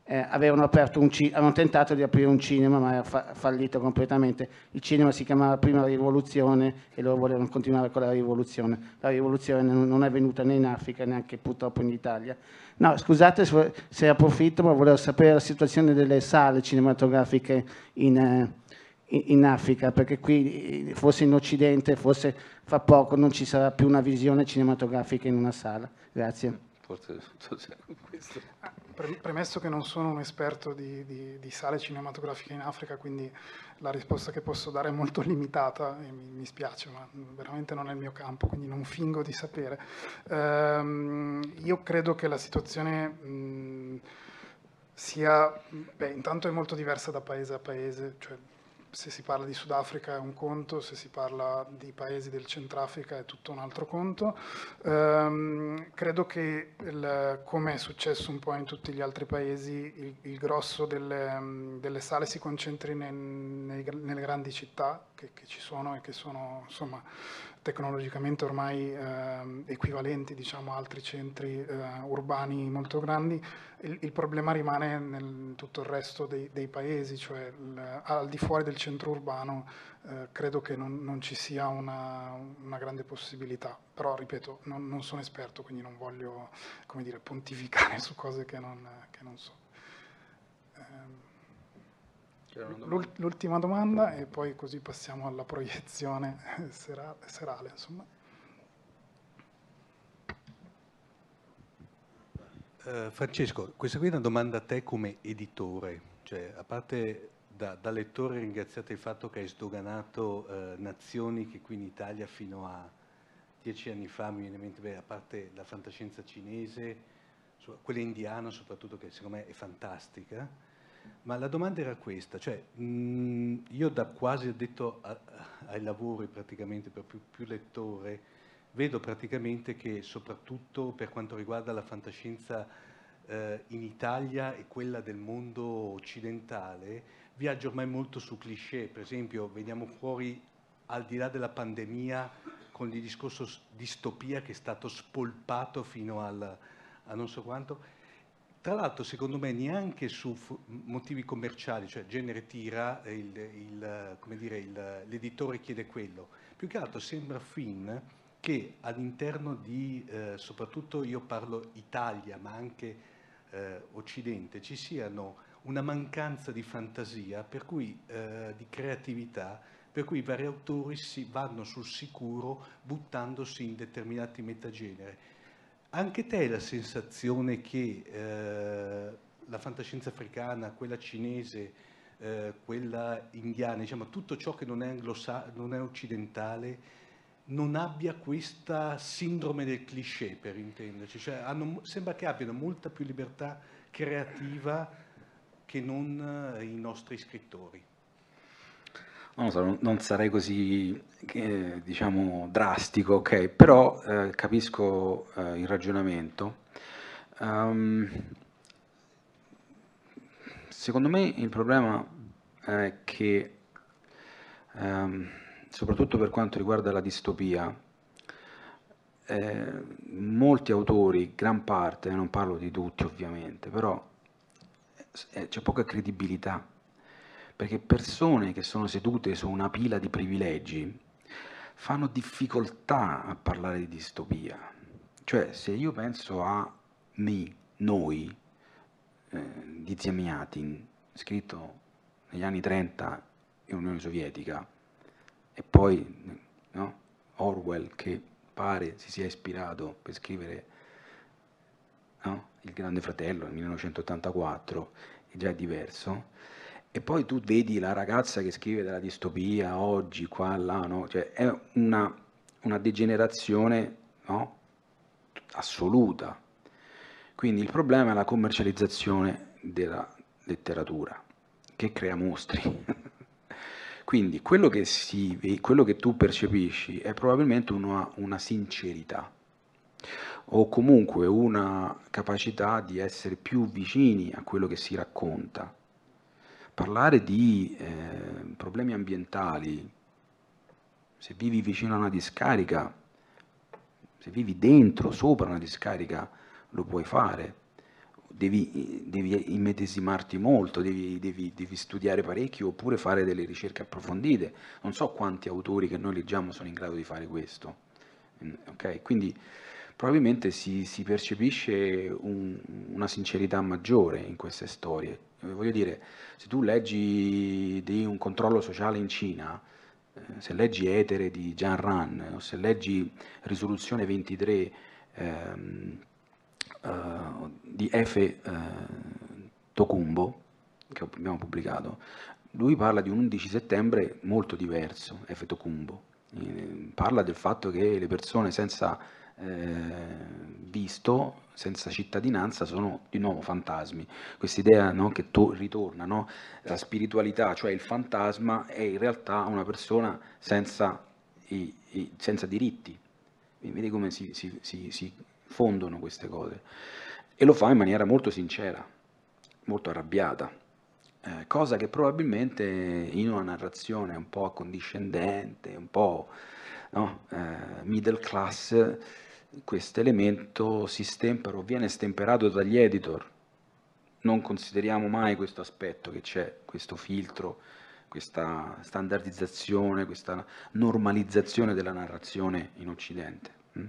eh, avevano, avevano, tentato di aprire un cinema ma era fa- fallito completamente. Il cinema si chiamava Prima Rivoluzione e loro volevano continuare con la rivoluzione. La rivoluzione non è venuta né in Africa neanche purtroppo in Italia. No, scusate se approfitto, ma volevo sapere la situazione delle sale cinematografiche in, eh, in Africa, perché qui forse in Occidente, forse fra poco non ci sarà più una visione cinematografica in una sala. Grazie forse questo. Premesso che non sono un esperto di, di, di, sale cinematografiche in Africa, quindi la risposta che posso dare è molto limitata e mi, mi spiace, ma veramente non è il mio campo, quindi non fingo di sapere. Ehm, io credo che la situazione mh, sia, beh, intanto è molto diversa da paese a paese, cioè se si parla di Sudafrica è un conto, se si parla di paesi del Centrafrica è tutto un altro conto. Um, credo che, come è successo un po' in tutti gli altri paesi, il, il grosso delle, delle, sale si concentri nei, nei, nelle grandi città che, che, ci sono e che sono insomma, tecnologicamente ormai eh, equivalenti diciamo, a altri centri eh, urbani molto grandi, il, il, problema rimane nel tutto il resto dei, dei paesi, cioè il, al di fuori del centro urbano eh, credo che non, non ci sia una, una, grande possibilità, però ripeto, non, non, sono esperto, quindi non voglio dire, pontificare su cose che non, che non so. L'ultima domanda e poi così passiamo alla proiezione serale. Insomma. Uh, Francesco, questa qui è una domanda a te come editore, cioè a parte da, da lettore ringraziate il fatto che hai sdoganato uh, nazioni che qui in Italia fino a dieci anni fa mi viene in mente, beh, a parte la fantascienza cinese, quella indiana soprattutto che secondo me è fantastica, ma la domanda era questa, cioè mh, io da quasi addetto a, ai lavori praticamente, per più, più, lettore, vedo praticamente che soprattutto per quanto riguarda la fantascienza eh, in Italia e quella del mondo occidentale, viaggia ormai molto su cliché, per esempio veniamo fuori al di là della pandemia con il discorso distopia che è stato spolpato fino al, a non so quanto, tra l'altro, secondo me, neanche su motivi commerciali, cioè genere tira, l'editore chiede quello. Più che altro sembra fin che all'interno di, eh, soprattutto io parlo Italia, ma anche eh, Occidente, ci siano una mancanza di fantasia, per cui, eh, di creatività, per cui i vari autori si vanno sul sicuro buttandosi in determinati metagenere anche te hai la sensazione che eh, la fantascienza africana, quella cinese, eh, quella indiana, diciamo, tutto ciò che non è, non è occidentale, non abbia questa sindrome del cliché, per intenderci. Cioè, hanno, sembra che abbiano molta più libertà creativa che non eh, i nostri scrittori. Non, so, non sarei così, eh, diciamo, drastico, ok, però eh, capisco eh, il ragionamento. Um, secondo me il problema è che, um, soprattutto per quanto riguarda la distopia, eh, molti autori, gran parte, non parlo di tutti ovviamente, però eh, c'è poca credibilità perché persone che sono sedute su una pila di privilegi fanno difficoltà a parlare di distopia. Cioè, se io penso a me, noi, eh, di Zemiatin, scritto negli anni 30 in Unione Sovietica, e poi no, Orwell che pare si sia ispirato per scrivere no, Il Grande Fratello nel 1984, è già diverso, e poi tu vedi la ragazza che scrive della distopia oggi, qua, là, no? cioè, è una, una degenerazione no? assoluta. Quindi il problema è la commercializzazione della letteratura, che crea mostri. Quindi quello che, si, quello che, tu percepisci è probabilmente una, una, sincerità o comunque una capacità di essere più vicini a quello che si racconta. Parlare di eh, problemi ambientali, se vivi vicino a una discarica, se vivi dentro, sopra una discarica, lo puoi fare. Devi, devi immedesimarti molto, devi, devi, devi, studiare parecchio oppure fare delle ricerche approfondite. Non so quanti autori che noi leggiamo sono in grado di fare questo. Mm, okay? Quindi probabilmente si, si percepisce un, una sincerità maggiore in queste storie. Voglio dire, se tu leggi di un controllo sociale in Cina, se leggi Etere di Jan Ran o se leggi Risoluzione 23 ehm, uh, di Efe uh, Tokumbo, che abbiamo pubblicato, lui parla di un 11 settembre molto diverso, Efe Tokumbo. Eh, parla del fatto che le persone senza eh, visto, senza cittadinanza, sono di nuovo fantasmi. Questa idea no, che to- ritorna, no? la spiritualità, cioè il fantasma, è in realtà una persona senza, i, i, senza diritti. Vedi come si, si, si, si fondono queste cose. E lo fa in maniera molto sincera, molto arrabbiata. Eh, cosa che probabilmente in una narrazione un po' accondiscendente, un po' no, eh, middle class, questo elemento si stempera o viene stemperato dagli editor. Non consideriamo mai questo aspetto che c'è, questo filtro, questa standardizzazione, questa normalizzazione della narrazione in Occidente. Mm?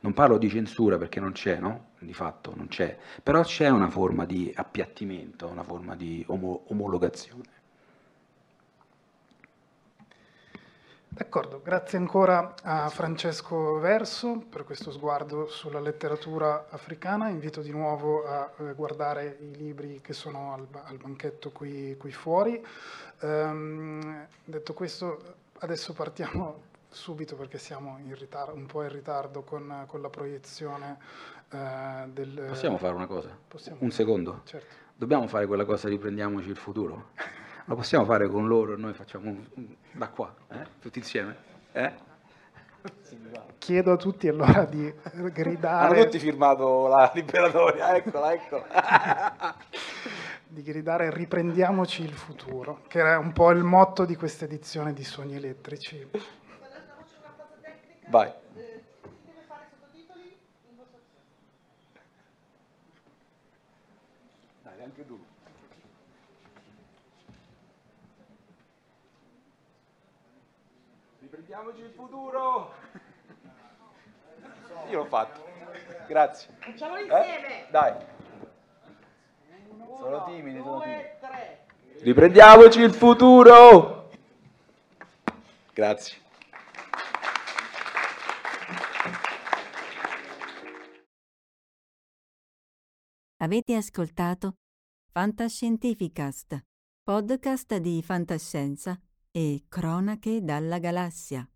Non parlo di censura perché non c'è, no? Di fatto non c'è, però c'è una forma di appiattimento, una forma di omologazione. D'accordo, grazie ancora a Francesco Verso per questo sguardo sulla letteratura africana. Invito di nuovo a eh, guardare i libri che sono al, al banchetto qui, qui fuori. Um, detto questo, adesso partiamo subito perché siamo ritardo, un po' in ritardo con, con la proiezione uh, del... Possiamo fare una cosa? Possiamo. Un secondo? Certo. Dobbiamo fare quella cosa, riprendiamoci il futuro? Lo possiamo fare con loro, noi facciamo un, un, da qua, eh? tutti insieme. Eh? Chiedo a tutti allora di gridare. Hanno tutti firmato la liberatoria, eccola, eccola. di gridare riprendiamoci il futuro, che era un po' il motto di questa edizione di Sogni Elettrici. Vai. Dai, anche tu. Riprendiamoci il futuro! Io l'ho fatto. Grazie. Facciamolo insieme. Eh? Dai. Uno, sono timidi, sono due, timidi. tre. Riprendiamoci il futuro! Grazie. Avete ascoltato Fantascientificast, podcast di fantascienza e Cronache dalla galassia,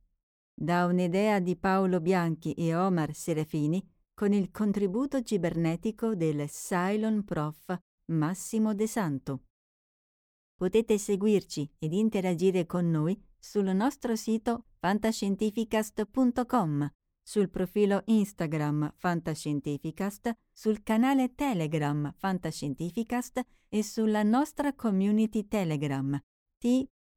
da un'idea di Paolo Bianchi e Omar Serafini con il contributo cibernetico del Cylon Prof Massimo De Santo. Potete seguirci ed interagire con noi sul nostro sito fantascientificast.com, sul profilo Instagram Fantascientificast, sul canale Telegram Fantascientificast e sulla nostra community Telegram